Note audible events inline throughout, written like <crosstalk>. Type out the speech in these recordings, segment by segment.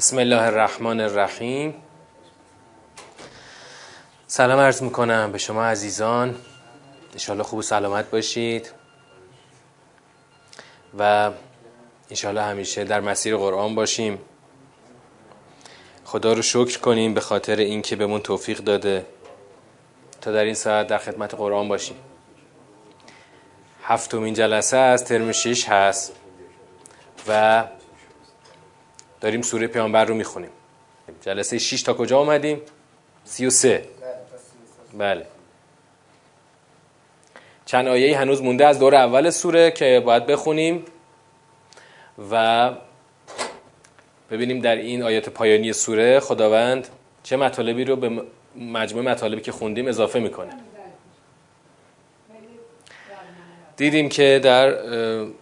بسم الله الرحمن الرحیم. سلام عرض می‌کنم به شما عزیزان. انشاءالله خوب و سلامت باشید. و انشاءالله همیشه در مسیر قرآن باشیم. خدا رو شکر کنیم به خاطر اینکه بهمون توفیق داده تا در این ساعت در خدمت قرآن باشیم. هفتمین جلسه از ترم 6 هست و داریم سوره پیامبر رو می‌خونیم. جلسه 6 تا کجا اومدیم؟ 33 بله. چند آیه هنوز مونده از دور اول سوره که باید بخونیم و ببینیم در این آیات پایانی سوره خداوند چه مطالبی رو به مجموع مطالبی که خوندیم اضافه می‌کنه. دیدیم که در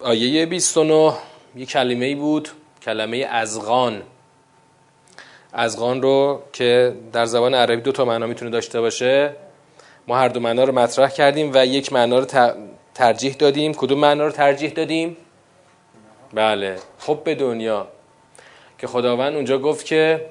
آیه 29 یه کلمه ای بود. کلمه ازغان. ازغان رو که در زبان عربی دو تا معنا می‌تونه داشته باشه. ما هر دو معنا رو مطرح کردیم و یک معنا رو ترجیح دادیم. کدوم معنا رو ترجیح دادیم؟ بله. خب به دنیا. که خداوند اونجا گفت که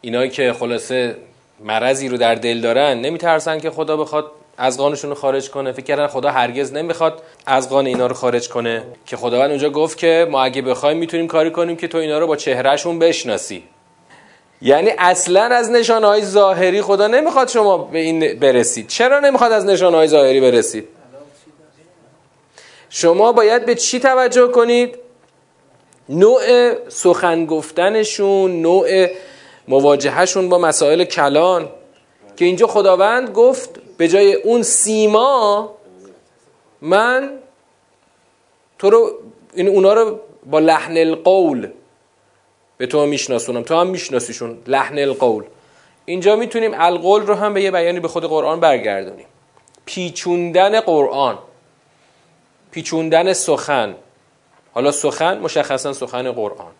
اینایی که خلاصه مرضی رو در دل دارن نمیترسن که خدا بخواد از رو خارج کنه. فکر کردن خدا هرگز نمی‌خواد از قان اینا رو خارج کنه. که خداوند اونجا گفت که ما اگه بخوایم می‌تونیم کاری کنیم که تو اینا رو با چهرهشون بشناسی. یعنی اصلا از نشانه های ظاهری خدا نمی‌خواد شما به این برسید. چرا نمی‌خواد از نشانه های ظاهری برسید؟ شما باید به چی توجه کنید؟ نوع سخن گفتنشون نوع مواجههشون با مسائل کلان. که اینجا خداوند گفت به جای اون سیما من تو رو این اونا رو با لحن القول به تو میشناسونم. تو هم میشناسیشون لحن القول. اینجا می‌تونیم القول رو هم به یه بیانی به خود قرآن برگردونیم. پیچوندن قرآن. پیچوندن سخن. حالا سخن مشخصا سخن قرآن.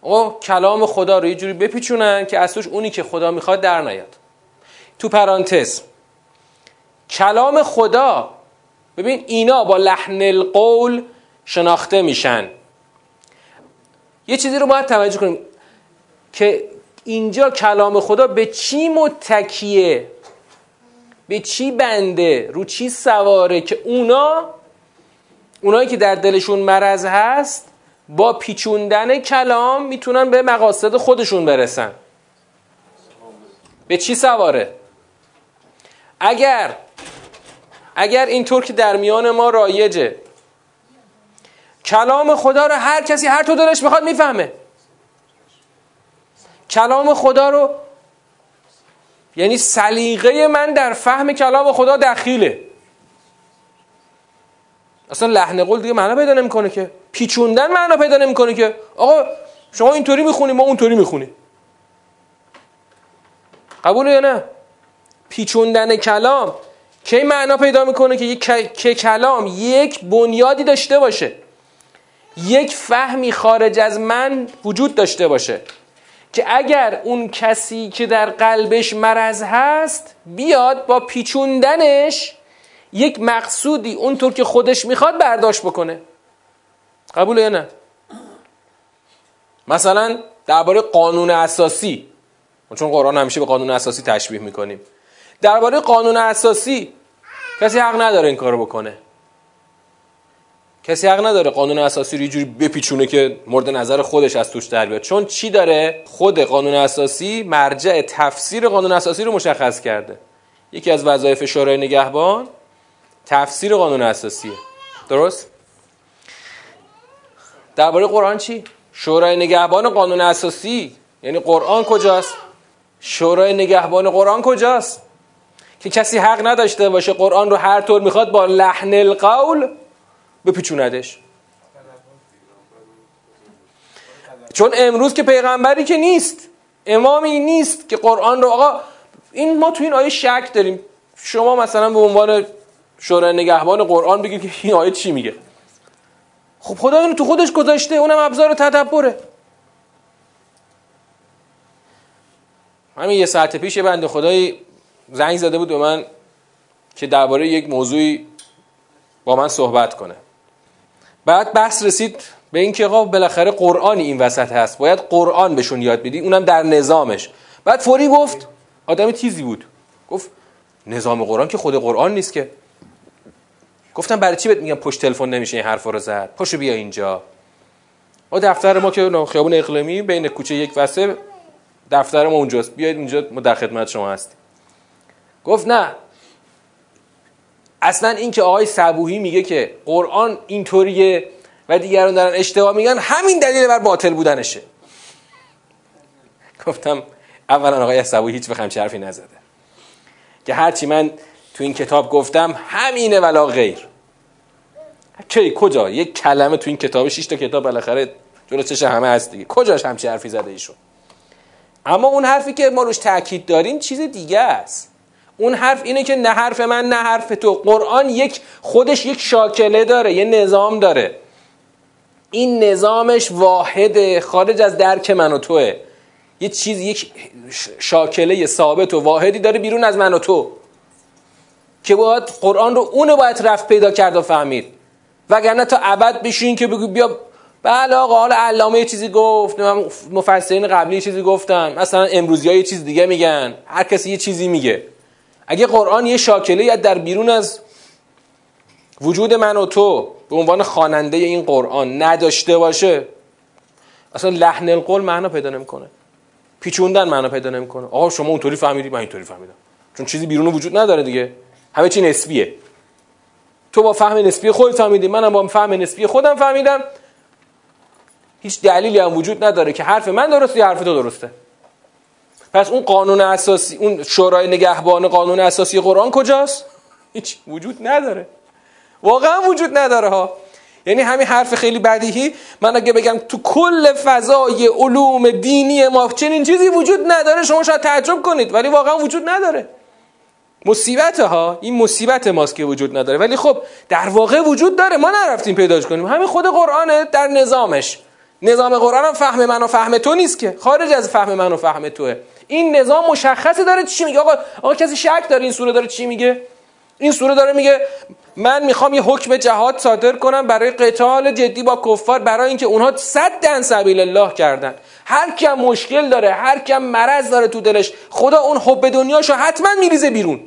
او کلام خدا رو یه جوری بپیچونن که از اونی که خدا می‌خواد در نیاد. تو پرانتز کلام خدا. ببین اینا با لحن القول شناخته میشن. یه چیزی رو باید توجه کنیم که اینجا کلام خدا به چی متکیه؟ به چی بنده؟ رو چی سواره که اونا اونایی که در دلشون مرض هست با پیچوندن کلام می‌تونن به مقاصد خودشون برسن. به چی سواره؟ اگر اگر اینطور که در میان ما رایجه. کلام خدا رو هر کسی هر تو دلش می‌خواد می‌فهمه. کلام خدا رو یعنی سلیقه من در فهم کلام خدا دخیله. اصلا لحن قول دیگه معنا پیدا نمی‌کنه که. پیچوندن معنا پیدا نمی‌کنه که. آقا شما اینطوری می‌خونی ما اونطوری می‌خونیم. قبوله یا نه؟ پیچوندن کلام. کی معنا پیدا می‌کنه که یک که کلام یک بنیادی داشته باشه. یک فهمی خارج از من وجود داشته باشه. که اگر اون کسی که در قلبش مرض هست بیاد با پیچوندنش یک مقصودی اونطور که خودش می‌خواد برداشت بکنه. قبول یا نه؟ مثلا درباره قانون اساسی. چون قرآن همیشه به قانون اساسی تشبیه می‌کنیم. درباره قانون اساسی کسی حق نداره این کارو بکنه. کسی حق نداره قانون اساسی رو جوری بپیچونه که مورد نظر خودش از توش در بیاد. چون چی داره؟ خود قانون اساسی مرجع تفسیر قانون اساسی رو مشخص کرده. یکی از وظایف شورای نگهبان تفسیر قانون اساسیه. درست؟ درباره قرآن چی؟ شورای نگهبان قانون اساسی یعنی قرآن کجاست؟ شورای نگهبان قرآن کجاست؟ که کسی حق نداشته باشه قرآن رو هر طور می‌خواد با لحن القول بپیچوندش. چون امروز که پیغمبری که نیست امامی نیست که قرآن رو آقا این ما تو این آیه شک داریم. شما مثلا به عنوان شورای نگهبان قرآن بگید که این آیه چی میگه. خب خدا اینو تو خودش گذاشته اونم ابزار تدبره. همین یه ساعت پیش یه بنده خدایی زنگ زده بود به من که درباره یک موضوعی با من صحبت کنه. بعد بحث رسید به اینکه آقا بالاخره قرآنی این وسط هست. باید قرآن بهشون یاد بدی. اونم در نظامش. بعد فوری گفت آدم تیزی بود. گفت نظام قرآن که خود قرآن نیست که. گفتم برای چی بهت میگم پشت تلفن نمیشه این حرفا رو زد؟ پاشو بیا اینجا. و دفتر ما که خیابون اقلیمی بین کوچه یک وسه دفتر ما اونجاست. بیاید اینجا ما در خدمت شما هستیم. گفت نه. اصلا این که آقای صبوهی میگه که قرآن اینطوریه و دیگران دارن اشتباه میگن همین دلیل بر باطل بودنشه. گفتم اولا آقای صبوهی هیچ بخم حرفی نزده. که هرچی من تو این کتاب گفتم همینه ولا غیر. کی کجا؟ یک کلمه تو این کتاب شش تا کتاب بالاخره جلو چش همه هست دیگه. کجاش همچی حرفی زده ایشون؟ اما اون حرفی که ما روش تاکید داریم چیز دیگه است. اون حرف اینه که نه حرف من نه حرف تو. قرآن یک خودش یک شاکله داره یه نظام داره. این نظامش واحده. خارج از درک من و توه. یه چیز یک شاکله ثابت و واحدی داره بیرون از من و تو. که باید قرآن رو اونو باید رفت پیدا کرد و فهمید. وگرنه تا ابد بشین که بگو بیا. بله آقا حالا علامه یه چیزی گفت. مفسرین قبلی یه چیزی گفتن مثلا امروزی یه چیز دیگه میگن. هر کسی یه چیزی میگه. اگه قرآن یه شاکله در بیرون از وجود من و تو به عنوان خواننده این قرآن نداشته باشه اصلا لحن القول معنا پیدا نمی‌کنه. پیچوندن معنا پیدا نمی‌کنه. آقا شما اونطوری فهمیدی من اینطوری فهمیدم. چون چیزی بیرون وجود نداره دیگه. همه چی نسبیه. تو با فهم نسبی خودت فهمیدی. منم با فهم نسبی خودم فهمیدم. هیچ دلیلی هم وجود نداره که حرف من درسته یا حرف تو درسته. پس اون قانون اساسی اون شورای نگهبان قانون اساسی قرآن کجاست؟ هیچ وجود نداره. واقعا وجود نداره ها. یعنی همین حرف خیلی بدیهی. من اگه بگم تو کل فضای علوم دینی ما چنین چیزی وجود نداره شما شاید تعجب کنید. ولی واقعا وجود نداره. مصیبت ها این مصیبت ماست که وجود نداره. ولی خب در واقع وجود داره. ما نرفتیم پیداش کنیم. همین خود قرآنه در نظامش. نظام قرآن هم فهم من و فهم تو نیست که. خارج از فهم من و فهم توه. این نظام مشخصی داره چی میگه. آقا آقا کسی شک داره این سوره داره چی میگه؟ این سوره داره میگه من می‌خوام یه حکم جهاد صادر کنم برای قتال جدی با کفار برای اینکه اونها صد دن سبیل الله کردن. هر کم مشکل داره هر کم مرض داره تو دلش خدا اون حب دنیاشو حتما میریزه بیرون.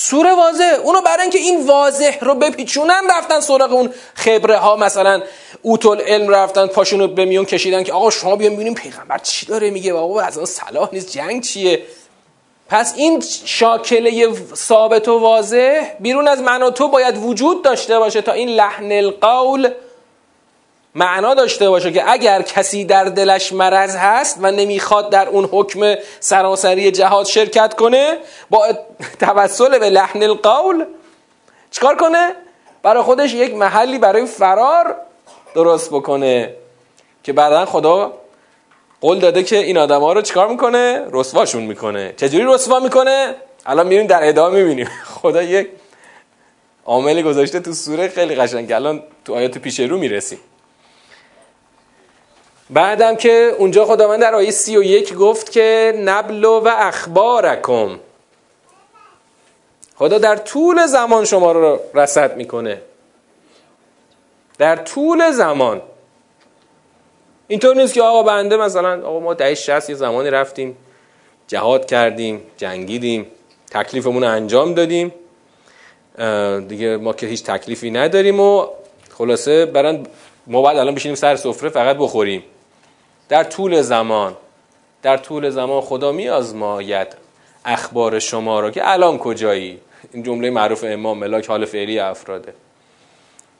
سوره واضح. اونو برای اینکه این واضح رو بپیچونن رفتن سراغ اون خبره ها. مثلا اوتول علم رفتن پاشونو به میون کشیدن که آقا شما بیان ببینیم پیغمبر چی داره میگه؟ بابا از اون صلاح نیست جنگ چیه؟ پس این شاکله ثابت و واضح بیرون از من و تو باید وجود داشته باشه تا این لحن القول معنا داشته باشه که اگر کسی در دلش مرض هست و نمی‌خواد در اون حکم سراسری جهاد شرکت کنه با توسل به لحن القول چیکار کنه؟ برای خودش یک محلی برای فرار درست بکنه. که بعدا خدا قول داده که این آدم ها رو چیکار می‌کنه؟ رسواشون می‌کنه. چجوری رسوا می‌کنه؟ الان می‌بینیم در ادامه می‌بینیم. <laughs> خدا یک عاملی گذاشته تو سوره خیلی قشنگ الان تو آیات پیش رو می‌رسیم. بعدم که اونجا خداوند در آیه سی و یک گفت که نبلو و اخبارکم. خدا در طول زمان شما رو رسد می‌کنه. در طول زمان. اینطور نیست که آقا بنده مثلا آقا ما دهه 60 یه زمانی رفتیم جهاد کردیم جنگیدیم تکلیفمون رو انجام دادیم. دیگه ما که هیچ تکلیفی نداریم و خلاصه برن ما بعد الان بشینیم سر سفره فقط بخوریم. در طول زمان در طول زمان خدا میازماید اخبار شما رو که الان کجایی؟ این جمله معروف امام ملاک حال فعلی افراده.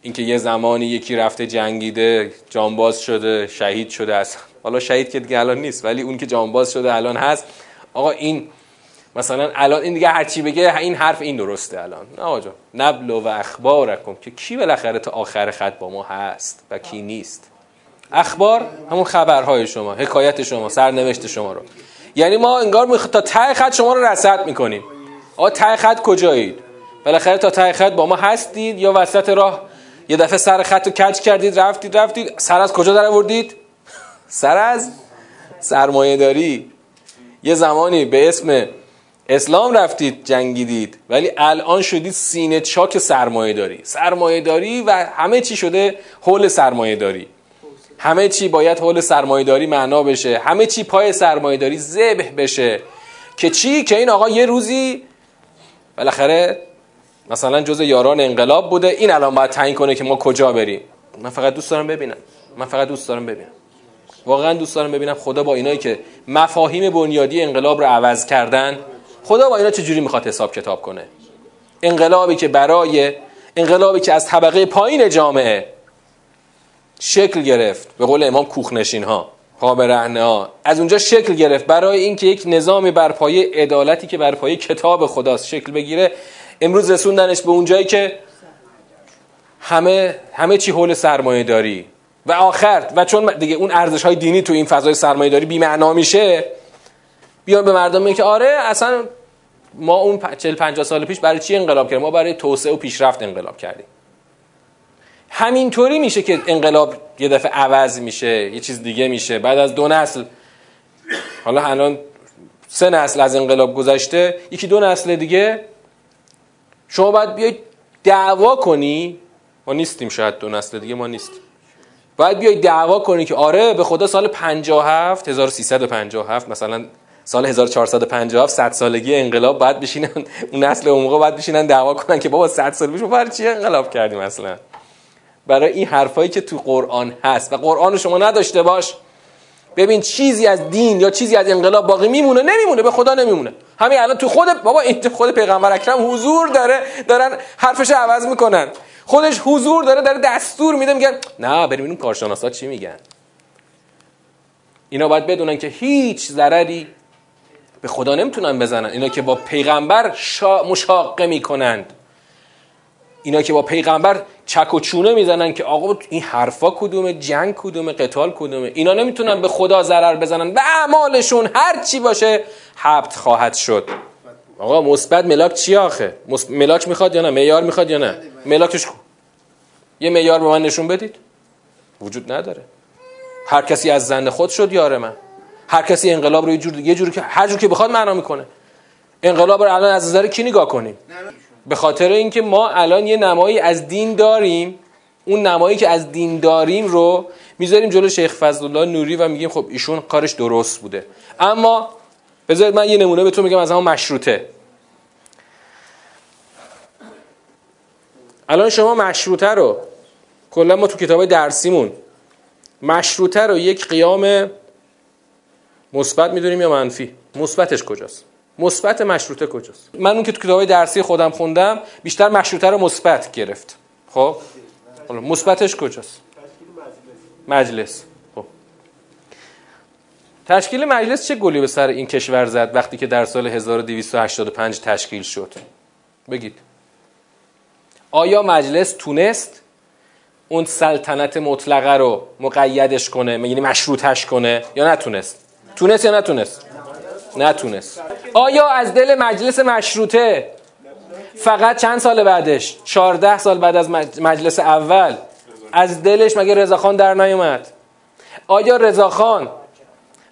اینکه یه زمانی یکی رفته جنگیده جانباز شده شهید شده است حالا شهید که دیگه الان نیست ولی اون که جانباز شده الان هست. آقا این مثلا الان این دیگه هرچی بگه این حرف این درسته الان. نه آقا نبلو و اخبارکم که کی بالاخره تا آخر خط با ما هست و کی نیست؟ اخبار همون خبرهای شما حکایت شما سرنوشت شما رو. یعنی ما انگار میخ... تا ته خط شما رو رصد می‌کنیم. آقا ته خط کجایید؟ بالاخره تا ته خط با ما هستید یا وسط راه؟ یه دفعه سر خط رو کج کردید رفتید رفتید. سر از کجا در آوردید سر از سرمایه داری یه زمانی به اسم اسلام رفتید جنگیدید. ولی الان شدید سینه چاک سرمایه داری سرمایه داری و همه چی شده حول سرمایه داری همه چی باید حول سرمایه داری معنا بشه. همه چی پای سرمایه داری ذبح بشه. که چی؟ که این آقا یه روزی بالاخره مثلا جز یاران انقلاب بوده. این الان باید تعیین کنه که ما کجا بریم. من فقط دوست دارم ببینم. من فقط دوست دارم ببینم. واقعا دوست دارم ببینم خدا با اینایی که مفاهیم بنیادی انقلاب رو عوض کردن خدا با اینا چجوری می‌خواد حساب کتاب کنه؟ انقلابی که برای انقلابی که از طبقه پایین جامعه شکل گرفت. به قول امام کوخنشین ها خواب رهنه ها. از اونجا شکل گرفت. برای اینکه یک نظام بر پایه عدالتی که بر پایه کتاب خداست شکل بگیره امروز رسوندنش به اونجایی که همه همه چی حول سرمایه داری و آخر و چون دیگه اون ارزش های دینی تو این فضای سرمایه داری بی‌معنا میشه بیان به مردم میگن که آره اصلا ما اون 40 50 سال پیش برای چی انقلاب کردیم؟ ما برای توسعه و پیشرفت انقلاب کردیم. همینطوری میشه که انقلاب یه دفعه عوض میشه یه چیز دیگه میشه. بعد از دو نسل حالا الان سه نسل از انقلاب گذشته یکی دو نسل دیگه شما باید بیای دعوا کنی. ما نیستیم شاید دو نسل دیگه ما نیستیم. باید بیای دعوا کنی که آره به خدا سال 57 1357 مثلا سال 1457 100 سالگی انقلاب باید بشینن اون نسل اون موقع باید بشینن دعوا کنن که بابا 100 سال پیش برای چی انقلاب کردیم اصلا؟ برای این حرفایی که تو قرآن هست. و قرآن شما نداشته باش. ببین چیزی از دین یا چیزی از انقلاب باقی میمونه؟ نمیمونه به خدا نمیمونه. همین الان تو خود بابا این خود پیغمبر اکرم حضور داره دارن حرفش عوض می‌کنن. خودش حضور داره داره دستور میده میگن نه بریم این کارشناسا چی میگن. اینا باید بدونن که هیچ ضرری به خدا نمی‌تونن بزنن. اینا که با پیغمبر شا... مشاقه می‌کنند. اینا که با پیغمبر چک و چونه می‌زنن که آقا این حرفا کدومه؟ جنگ کدومه؟ قتال کدومه؟ اینا نمی‌تونن به خدا ضرر بزنن. و اعمالشون هر چی باشه حبت خواهد شد. آقا مثبت ملاک چی آخه؟ ملاک می‌خواد یا نه؟ معیار می‌خواد یا نه؟ ملاکش یه معیار به من نشون بدید. وجود نداره. هر کسی از زن خود شد یار من. هر کسی انقلاب رو یه جور یه جوری که هر جور که بخواد معنا می‌کنه. انقلاب رو الان از نظر کی نگاه کنیم؟ به خاطر اینکه ما الان یه نمایی از دین داریم اون نمایی که از دین داریم رو می‌ذاریم جلو شیخ فضل الله نوری و میگیم خب ایشون کارش درست بوده. اما بذارید من یه نمونه بهتون میگم از همون مشروطه. الان شما مشروطه رو کلا ما تو کتاب درسیمون مشروطه رو یک قیام مثبت می‌دونیم یا منفی؟ مثبتش کجاست؟ مثبت مشروطه کجاست؟ من اون که تو کتابای درسی خودم خوندم بیشتر مشروطه رو مثبت گرفت. خب؟ حالا مثبتش کجاست؟ مجلس. خب. تشکیل مجلس چه گلی به سر این کشور زد وقتی که در سال 1285 تشکیل شد؟ بگید. آیا مجلس تونست اون سلطنت مطلقه رو مقیدش کنه یعنی مشروطش کنه یا نتونست؟ تونست یا نتونست؟ نتونست. آیا از دل مجلس مشروطه فقط چند سال بعدش 14 سال بعد از مجلس اول از دلش مگه رضاخان در نیومد؟ آیا رضاخان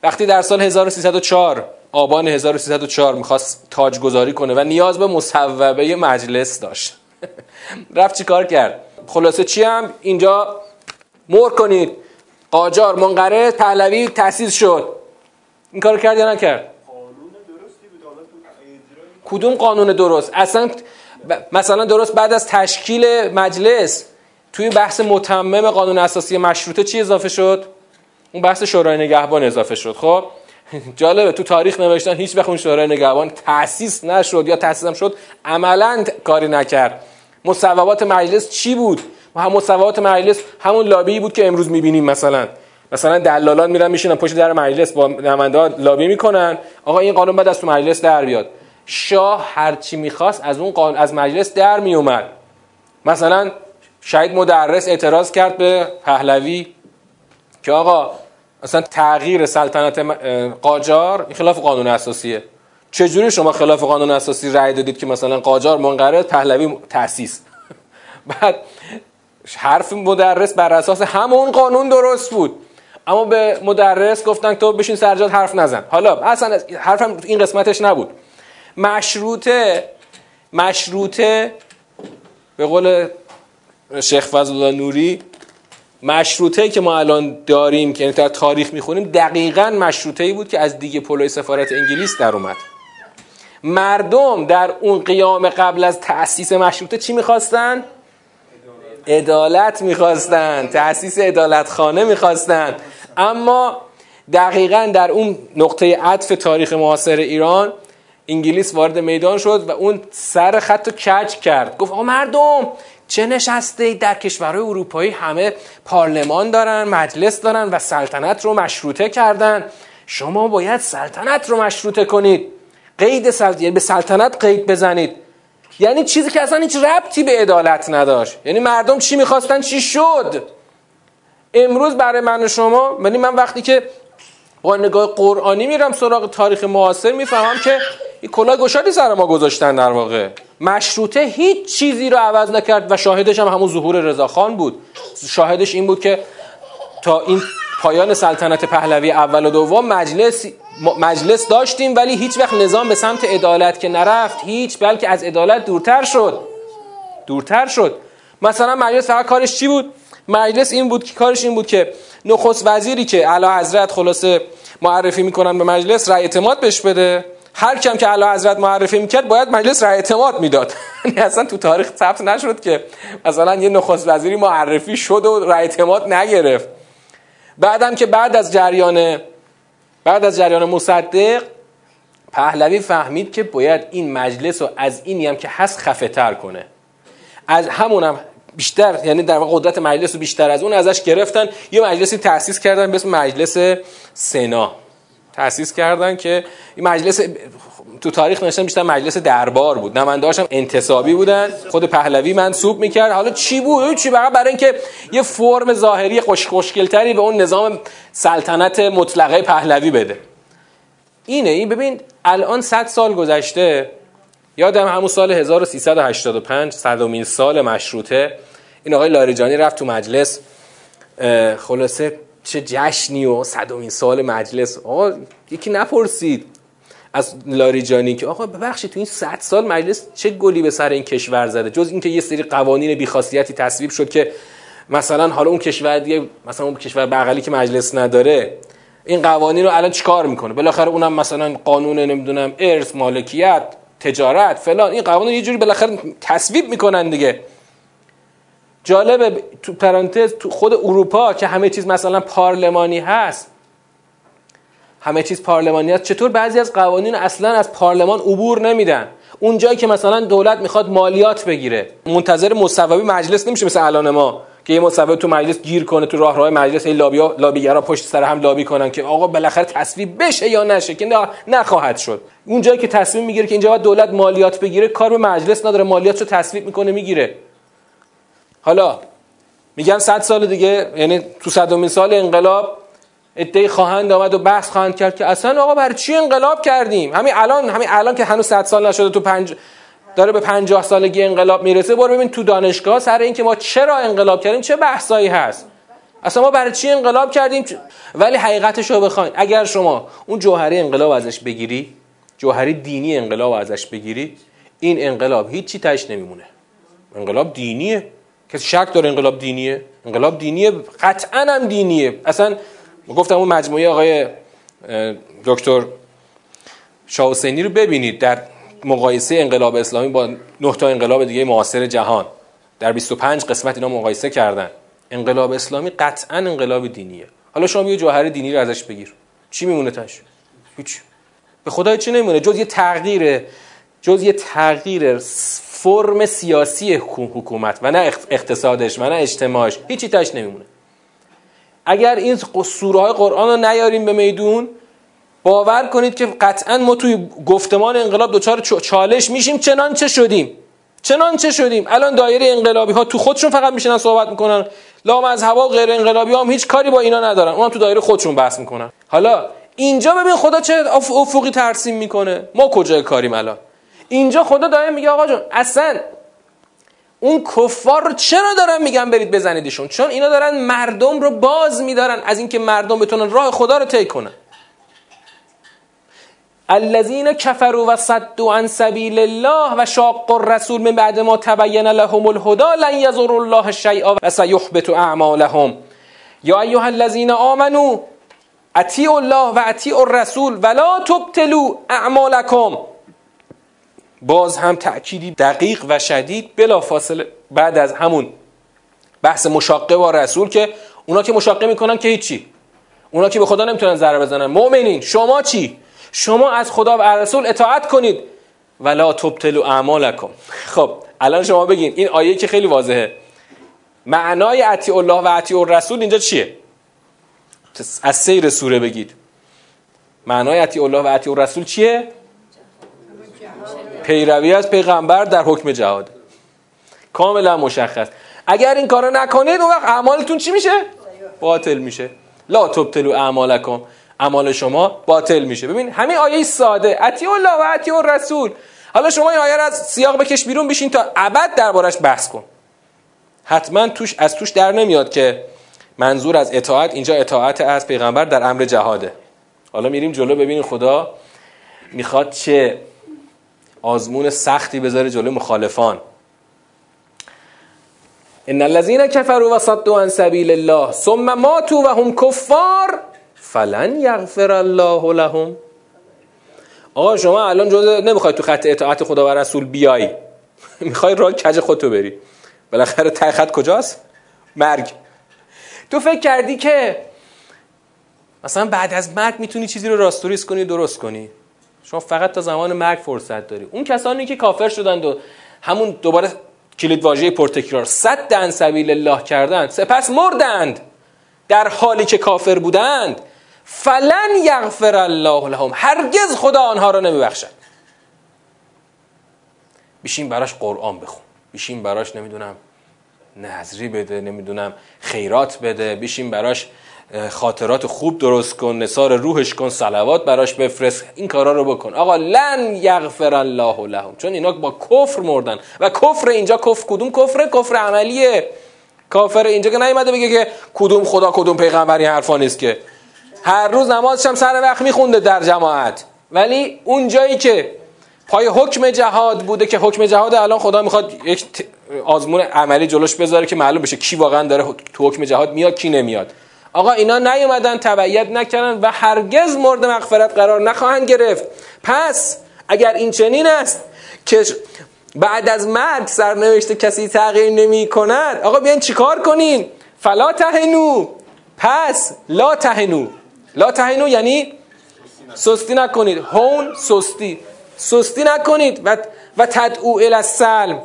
وقتی در سال 1304 آبان 1304 می‌خواست تاج گذاری کنه و نیاز به مصوبه مجلس داشت؟ <laughs> رفت چی کار کرد؟ خلاصه چی هم؟ اینجا مور کنید. قاجار منقرض پهلوی تأسیس شد. این کار کرد یا نکرد؟ کدوم قانون درست؟ اصلا مثلا درست بعد از تشکیل مجلس توی بحث متمم قانون اساسی مشروطه چی اضافه شد؟ اون بحث شورای نگهبان اضافه شد. خب؟ <laughs> جالبه تو تاریخ نوشتن هیچ وقت اون شورای نگهبان تأسیس نشد یا تأسیس هم شد عملا کاری نکرد. مصوبات مجلس چی بود؟ هم مصوبات مجلس همون لابی بود که امروز می‌بینیم مثلا. مثلا دلالان میرن میشینن پشت در مجلس با نماینده لابی می‌کنن. آقا این قانون بعد از تو مجلس در بیاد. شاه هرچی می‌خواست از اون قانون از مجلس در میومد مثلا شهید مدرس اعتراض کرد به پهلوی که آقا مثلا تغییر سلطنت قاجار خلاف قانون اساسیه. چجوری شما خلاف قانون اساسی رأی دادید که مثلا قاجار منقرض پهلوی تأسیس؟ <laughs> بعد حرف مدرس بر اساس همون قانون درست بود. اما به مدرس گفتن تو بشین سرجاد حرف نزن. حالا اصلا حرفم این قسمتش نبود. مشروطه مشروطه به قول شیخ فضل نوری مشروطه که ما الان داریم که در تاریخ می‌خونیم دقیقا مشروطه ای بود که از دیگه پلوی سفارت انگلیس در اومد مردم در اون قیام قبل از تأسیس مشروطه چی می‌خواستن؟ عدالت می‌خواستن تأسیس عدالت خانه می‌خواستن اما دقیقا در اون نقطه عطف تاریخ معاصر ایران انگلیس وارد میدان شد و اون سر خط رو کج کرد. گفت آقا مردم چه نشسته در کشورهای اروپایی همه پارلمان دارن مجلس دارن و سلطنت رو مشروطه کردن. شما باید سلطنت رو مشروطه کنید. قید سلطنت یعنی به سلطنت قید بزنید. یعنی چیزی که اصلا هیچ ربطی به عدالت نداشت. یعنی مردم چی می‌خواستن؟ چی شد؟ امروز برای من و شما یعنی من وقتی که با نگاه قرآنی میرم سراغ تاریخ معاصر می‌فهمم که این کلاه گشادی سر ما گذاشتن در واقع. مشروطه هیچ چیزی رو عوض نکرد و شاهدش هم همون ظهور رضاخان بود. شاهدش این بود که تا این پایان سلطنت پهلوی اول و دوم مجلس مجلس داشتیم ولی هیچ وقت نظام به سمت عدالت که نرفت هیچ بلکه از عدالت دورتر شد. دورتر شد. مثلا مجلس فقط کارش چی بود؟ مجلس این بود که کارش این بود که نخست وزیری که اعلی حضرت خلاصه معرفی می‌کنن به مجلس رأی اعتماد بهش بده. هر کم که اعلی حضرت معرفی می‌کرد باید مجلس رأی اعتماد می‌داد. <laughs> یعنی اصلا تو تاریخ ثبت نشد که مثلا یه نخست وزیری معرفی شد و رأی اعتماد نگرفت. بعدم که بعد از جریان بعد از جریان مصدق پهلوی فهمید که باید این مجلس رو از اینی هم که هست خفه تر کنه. از همونم بیشتر یعنی در واقع قدرت مجلس رو بیشتر از اون ازش گرفتن. یه مجلسی تأسیس کردن به اسم مجلس سنا. تأسیس کردن که این مجلس تو تاریخ نشن بیشتر مجلس دربار بود. نماینده‌هاش انتصابی بودن. خود پهلوی منصوب می‌کرد. حالا چی بود؟ چی؟ فقط برای اینکه یه فرم ظاهری خوش خوشگلتری به اون نظام سلطنت مطلقه پهلوی بده. اینه. این ببین الان 100 سال گذشته. یادم همون سال 1385 صدومین سال مشروطه. این آقای لاریجانی رفت تو مجلس خلاصه چه جشنی و صدومین سال مجلس. آقا یکی نپرسید از لاریجانی که آقا ببخشید تو این 100 سال مجلس چه گلی به سر این کشور زده؟ جز اینکه یه سری قوانین بیخاصیتی تصویب شد که مثلا حالا اون کشور دیگه مثلا اون کشور بغلی که مجلس نداره این قوانین رو الان چیکار می‌کنه؟ بالاخره اونم مثلا قانون نمی‌دونم ارث مالکیت تجارت فلان این قوانین یه جوری بالاخره تصویب می‌کنن دیگه. جالبه تو پرانتز تو خود اروپا که همه چیز مثلا پارلمانی هست همه چیز پارلمانی هست چطور بعضی از قوانین اصلا از پارلمان عبور نمیدن؟ اون جایی که مثلا دولت می‌خواد مالیات بگیره منتظر مصوبی مجلس نمیشه مثل الان ما که یه مصوبه تو مجلس گیر کنه تو راه راه مجلس این لابیا لابیگرا پشت سر هم لابی کنن که آقا بالاخره تصویب بشه یا نشه که نه نخواهد شد. اون جایی که تصمیم می‌گیره که اینجا دولت مالیات بگیره کار به مجلس نداره مالیات رو تصویب می‌کنه می‌گیره. حالا میگن 100 سال دیگه یعنی تو صدومین سال انقلاب ادعی خواهند آمد و بحث خواهند کرد که اصلا آقا بر چی انقلاب کردیم؟ همین الان همین الان که هنوز 100 سال نشده تو پنج داره به 50 سالگی انقلاب می‌رسه برو ببین تو دانشگاه سر اینکه ما چرا انقلاب کردیم چه بحثایی هست؟ اصلا ما برای چی انقلاب کردیم؟ ولی حقیقتش رو بخواین. اگر شما اون جوهری انقلاب ازش بگیری جوهری دینی انقلاب ازش بگیری این انقلاب هیچی تاش نمیمونه. انقلاب دینیه. کسی شک داره انقلاب دینیه. انقلاب دینیه قطعا هم دینیه. اصلا گفتم اون مجموعه آقای دکتر شاه رو ببینید در مقایسه انقلاب اسلامی با نه تا انقلاب دیگه معاصر جهان. در 25 قسمت اینا مقایسه کردن. انقلاب اسلامی قطعا انقلاب دینیه. حالا شما یه جوهر دینی رو ازش بگیر. چی میمونه تاش؟ هیچ. به خدای چی نمیمونه؟ جز یه تغییر جز یه تغییر فرم سیاسی حکومت و نه اقتصادش و نه اجتماعش هیچی تاش نمیمونه. اگر این سوره های قرآن رو نیاریم به میدون باور کنید که قطعا ما توی گفتمان انقلاب دوچار چالش میشیم چنان چه شدیم؟ چنان چه شدیم؟ الان دایره انقلابی ها تو خودشون فقط میشنن صحبت می‌کنن. لام از هوا غیر انقلابی هم هیچ کاری با اینا ندارن. اونم تو دایره خودشون بحث می‌کنن. حالا اینجا ببین خدا چه افقی ترسیم می‌کنه. ما کجای کاریم الان؟ اینجا خدا داره میگه آقا جون اصلا اون کفار رو چرا دارن میگن برید بزنیدشون؟ چون اینا دارن مردم رو باز میدارن از اینکه مردم بتونن راه خدا رو طی کنن. الذين كفروا و صدوا عن سبیل الله و شاقوا الرسول من بعد ما تبین لهم الهدى لن يضر الله شيئا و سيحبط اعمالهم. یا ایها الذين آمنوا اطیعوا الله و اطیعوا الرسول ولا تبتلوا اعمالکم. باز هم تأکیدی دقیق و شدید بلا فاصله بعد از همون بحث مشاقه با رسول که اونا که مشاقه می‌کنن که هیچی. اونا که به خدا نمی‌تونن ضرر بزنن. مؤمنین شما چی؟ شما از خدا و رسول اطاعت کنید. ولا تبتلوا اعمالکم. <laughs> خب الان شما بگین این آیه که خیلی واضحه. معنای اطیع الله و اطیع الرسول اینجا چیه؟ از سیر سوره بگید. معنای اطیع الله و اطیع الرسول چیه؟ پیروی از پیغمبر در حکم جهاد. کاملا مشخص. اگر این کارو نکنید اون وقت اعمالتون چی میشه؟ باطل میشه. لا تبتلوا اعمالکم. اعمال شما باطل میشه. ببین همین آیه ساده. اطیع الله و اطیع الرسول حالا شما این آیه رو از سیاق بکش بیرون بشین تا ابد دربارش بحث کن. حتما توش از توش در نمیاد که منظور از اطاعت. اینجا اطاعت از پیغمبر در امر جهاده. حالا میریم جلو ببینیم خدا می‌خواد چه آزمون سختی بذاره جلو مخالفان. ان الذين كفروا وصدوا عن سبيل الله ثم ماتوا وهم كفار فلن یغفر الله لهم. آقا شما الان جزء نمی‌خوای تو خط اطاعت خدا و رسول بیای <laughs> می‌خوای راه کج خودتو بری. بالاخره ته خط کجاست؟ مرگ. تو فکر کردی که مثلا بعد از مرگ می‌تونی چیزی رو راستوریس کنی درست کنی. شما فقط تا زمان مرگ فرصت داری. اون کسانی که کافر شدند و همون دوباره کلید واژه پرتکرار صد دن سبیل الله کردند سپس مردند در حالی که کافر بودند. فلن یغفر الله لهم. هرگز خدا آنها را نمیبخشد. بیشین براش قرآن بخون. بیشین براش نمی‌دونم نظری بده نمی‌دونم خیرات بده. بیشین براش خاطرات خوب درست کن نصار روحش کن صلوات براش بفرست این کارا رو بکن. آقا لن یغفر الله لهم. چون اینا با کفر مردن. و کفر اینجا کفر کدوم کفره؟ کفر عملیه. کافر اینجا که نیومده بگه که کدوم خدا کدوم پیغمبری حرفا نیست که. هر روز نمازش هم سر وقت میخونده در جماعت. ولی اون جایی که پای حکم جهاد بوده که حکم جهاد الان خدا می‌خواد یک آزمون عملی جلوش بذاره که معلوم بشه کی واقعا داره تو حکم جهاد میاد کی نمیاد. آقا اینا نیومدن تبعیت نکردن و هرگز مورد مغفرت قرار نخواهند گرفت. پس اگر این چنین است که بعد از مرگ سرنوشت کسی تغییر نمی کند آقا بیاین چیکار کنین فلا تهنو. پس لا تهنو. لا تهنو یعنی سستی نکنید. هون سستی. سستی نکنید و و تدعو ال السلم.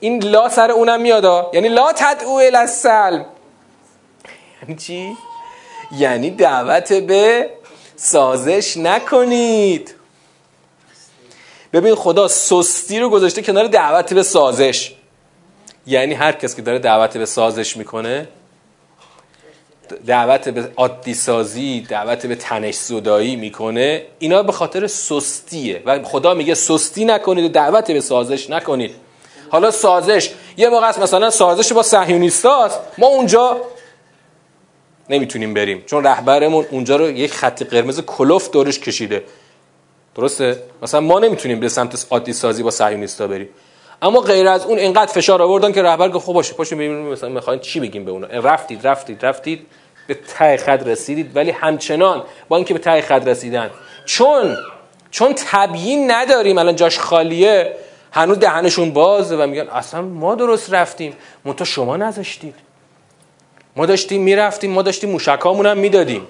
این لا سر اونم میاد یعنی لا تدعو ال السلم. یعنی چی؟ یعنی دعوت به سازش نکنید. ببین خدا سستی رو گذاشته کنار دعوت به سازش. یعنی هر کس که داره دعوت به سازش می‌کنه دعوت به عادی سازی دعوت به تنش زدایی می‌کنه اینا به خاطر سستیه. و خدا میگه سستی نکنید و دعوت به سازش نکنید. حالا سازش یه موقع است مثلا سازش با صهیونیستاست ما اونجا نمی‌تونیم بریم. چون رهبرمون اونجا رو یک خط قرمز کلوف دورش کشیده. درسته؟ مثلا ما نمی‌تونیم به سمت عادی سازی با صهیونیستا بریم. اما غیر از اون اینقدر فشار آوردن که رهبر گفت خب باشه پاشو ببینیم مثلا می‌خواین چی بگیم به اونا. رفتید رفتید رفتید به ته خط رسیدید. ولی همچنان با اینکه به ته خط رسیدن چون چون تبیین نداریم الان جاش خالیه هنوز دهنشون بازه و میگن اصلا ما درست رفتیم. منتها شما نذاشتید. ما داشتیم می‌رفتیم ما داشتیم موشکامون هم می‌دادیم.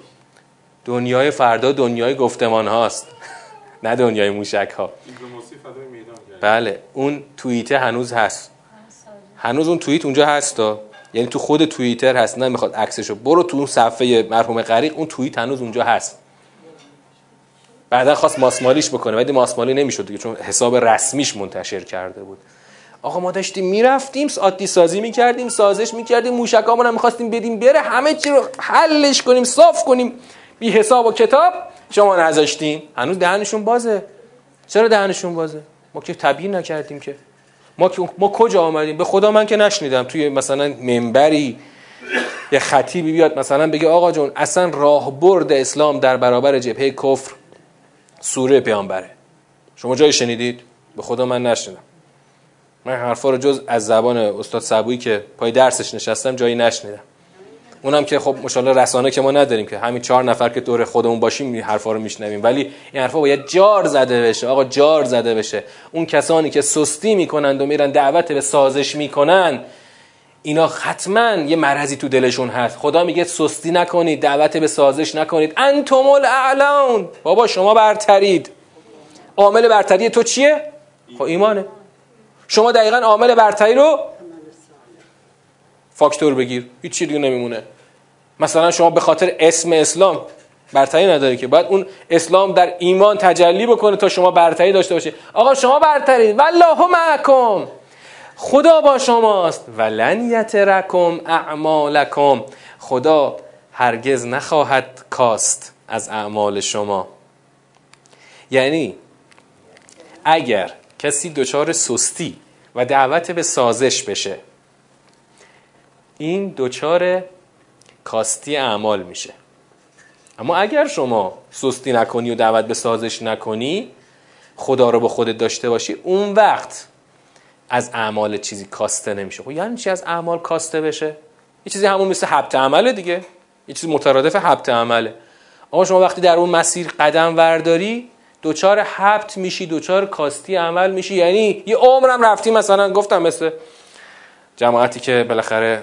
دنیای فردا دنیای گفتمان هاست. <laughs> نه دنیای موشک ها بله اون توییت هنوز هست. هنوز اون توییت اونجا هست یعنی تو خود توییتر هست نه می‌خواد عکسشو. برو تو اون صفحه مرحوم غریق اون توییت هنوز اونجا هست. بعدا خواست ماسمالیش بکنه ولی ماسمالی نمی‌شد دیگه چون حساب رسمیش منتشر کرده بود. آقا ما داشتیم می‌رفتیم عادی سازی می‌کردیم سازش می‌کردیم موشکامون هم می‌خواستیم بدیم بره همه چی رو حلش کنیم صاف کنیم. بی حساب و کتاب شما نذاشتین. هنوز دهنشون بازه. چرا دهنشون بازه؟ ما که تبیین نکردیم که. ما ما کجا آمدیم؟ به خدا من که نشنیدم. توی مثلا منبری یه خطیبی بیاد مثلا بگه آقا جون اصلا راهبرد اسلام در برابر جبهه کفر سوره پیامبره. شما جای شنیدید؟ به خدا من نشنیدم. من حرفا رو جز از زبان استاد سبویی که پای درسش نشستم جایی نشنیدم. اونم که خب مشالله رسانه که ما نداریم که همین چهار نفر که دور خودمون باشیم این حرفا رو میشنویم. ولی این حرفا باید جار زده بشه. آقا جار زده بشه. اون کسانی که سستی می‌کنند و میرن دعوت به سازش می‌کنن اینا حتما یه مرضی تو دلشون هست. خدا میگه سستی نکنید دعوت به سازش نکنید. انتم الاعلون. بابا شما برترید. عامل برتری تو چیه؟ خب ایمانه. شما دقیقا عامل برتری رو فاکتور بگیر. هیچ چی دیگه نمیمونه. مثلا شما به خاطر اسم اسلام برتری نداری که. باید اون اسلام در ایمان تجلی بکنه تا شما برتری داشته باشید آقا شما برترید والله معکم. خدا با شماست. ولن یترکم اعمالکم. خدا هرگز نخواهد کاست از اعمال شما. یعنی اگر کسی دچار سستی و دعوت به سازش بشه. این دچار کاستی اعمال میشه. اما اگر شما سستی نکنی و دعوت به سازش نکنی خدا رو به خودت داشته باشی اون وقت از اعمال چیزی کاسته نمیشه. خب یعنی چی از اعمال کاسته بشه؟ یه چیزی همون مثل حبت عمله دیگه. یه چیزی مترادف حبت عمله. آقا شما وقتی در اون مسیر قدم ورداری دوچار حبت میشی دوچار کاستی عمل میشی. یعنی یه عمرم رفتی مثلا گفتم مثل جماعتی که بالاخره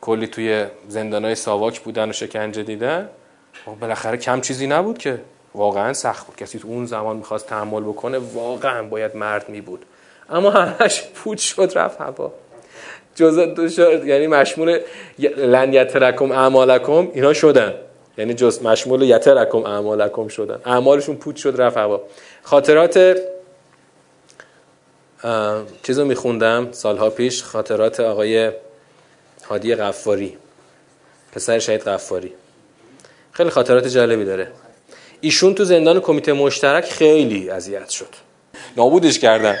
کلی توی زندانای ساواک بودن و شکنجه دیدن. خب بالاخره کم چیزی نبود که. واقعا سخت بود. کسی تو اون زمان می‌خواست تحمل بکنه واقعا باید مرد می بود اما همش پوچ شد رفت هوا. جزء یعنی مشمول لن یترکم اعمالکم اینا شدن. یعنی جز مشمول یترکم اعمالکم شدن. اعمالشون پوچ شد رفت هوا. خاطرات چیزو میخوندم سالها پیش خاطرات آقای هادی غفاری پسر شهید غفاری. خیلی خاطرات جالبی داره. ایشون تو زندان کمیته مشترک خیلی اذیت شد. نابودش کردن.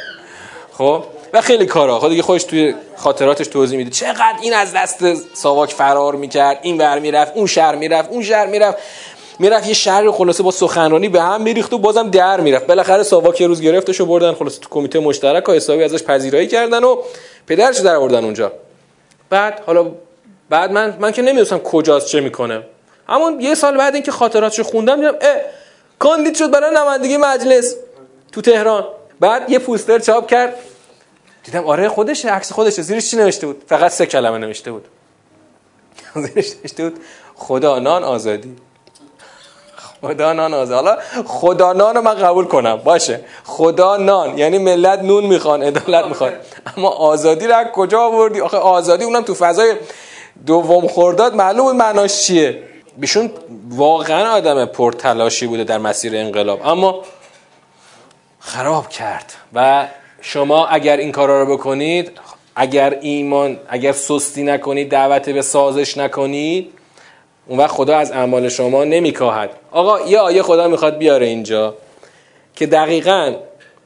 خب؟ و خیلی کارا. خود دیگه خودش توی خاطراتش توضیح میده. چقدر این از دست ساواک فرار می‌کرد این ور می‌رفت اون شهر می‌رفت اون شهر می‌رفت. می‌رفت یه شهر خلاصه با سخنرانی به هم میریخت و بازم در می‌رفت. بالاخره ساواک یه روز گرفتش و بردن خلاصه تو کمیته مشترک و حسابی ازش پذیرایی کردن و پدرش در آوردن اونجا. بعد حالا بعد من من که نمی‌دونستم کجاست چه می‌کنه. همون یه سال بعد اینکه خاطراتشو خوندم دیدم اه کاندید شد برای نمایندگی مجلس تو تهران. بعد یه پوستر چاپ کرد. دیدم آره خودشه عکس خودشه. زیرش چی نوشته بود؟ فقط سه کلمه نوشته بود. <laughs> زیرش نوشته بود خدا نان آزادی. خدا نان آزادی. حالا خدا نان رو من قبول کنم باشه. خدا نان یعنی ملت نون می‌خوان عدالت می‌خوان. اما آزادی رو کجا آوردی؟ آخه آزادی اونم تو فضای دوم خورداد معلوم معناش چیه. بیشون واقعا آدم پرتلاشی بوده در مسیر انقلاب. اما خراب کرد و شما اگر این کارا رو بکنید اگر ایمان اگر سستی نکنید دعوت به سازش نکنید اون وقت خدا از اعمال شما نمیکاهد. آقا یه آیه خدا می‌خواد بیاره اینجا که دقیقا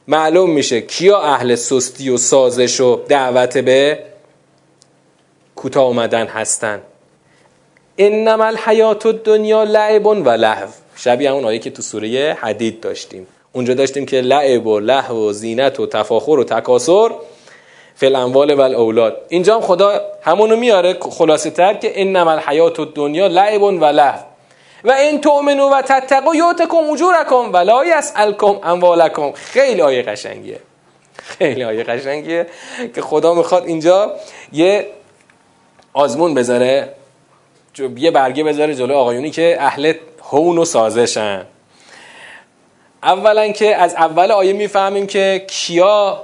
معلوم میشه کیا اهل سستی و سازش و دعوت به کوتاه اومدن هستن. انما الحیات الدنیا لعب و لهو. شبیه اون آیه که تو سوره حدید داشتیم. اونجا داشتیم که لعب و لهو و زینت و تفاخر و تکاسر فل اموال و الاولاد. اینجا هم خدا همونو میاره خلاصه تر که انما الحیات الدنیا لعب و لهو. و این تؤمنو و تتقوا یؤتکم اجورکم ولا یسالکم اموالکم. خیلی آیه قشنگیه. خیلی آیه قشنگیه که خدا می‌خواد اینجا یه آزمون بذاره یه برگه بذاره جلو آقایونی که اهل هون و سازشن. اولا که از اول آیه می‌فهمیم که کیا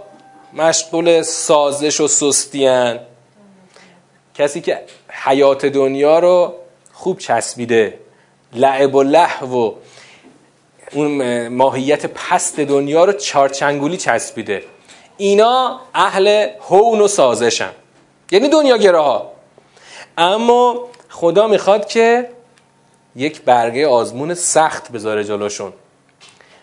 مشغول سازش و سستیان کسی که حیات دنیا رو خوب چسبیده. لعب و لحو و اون ماهیت پست دنیا رو چارچنگولی چسبیده. اینا اهل هون و سازشن یعنی دنیا ها اما خدا می‌خواد که یک برگه آزمون سخت بذاره جلوشون.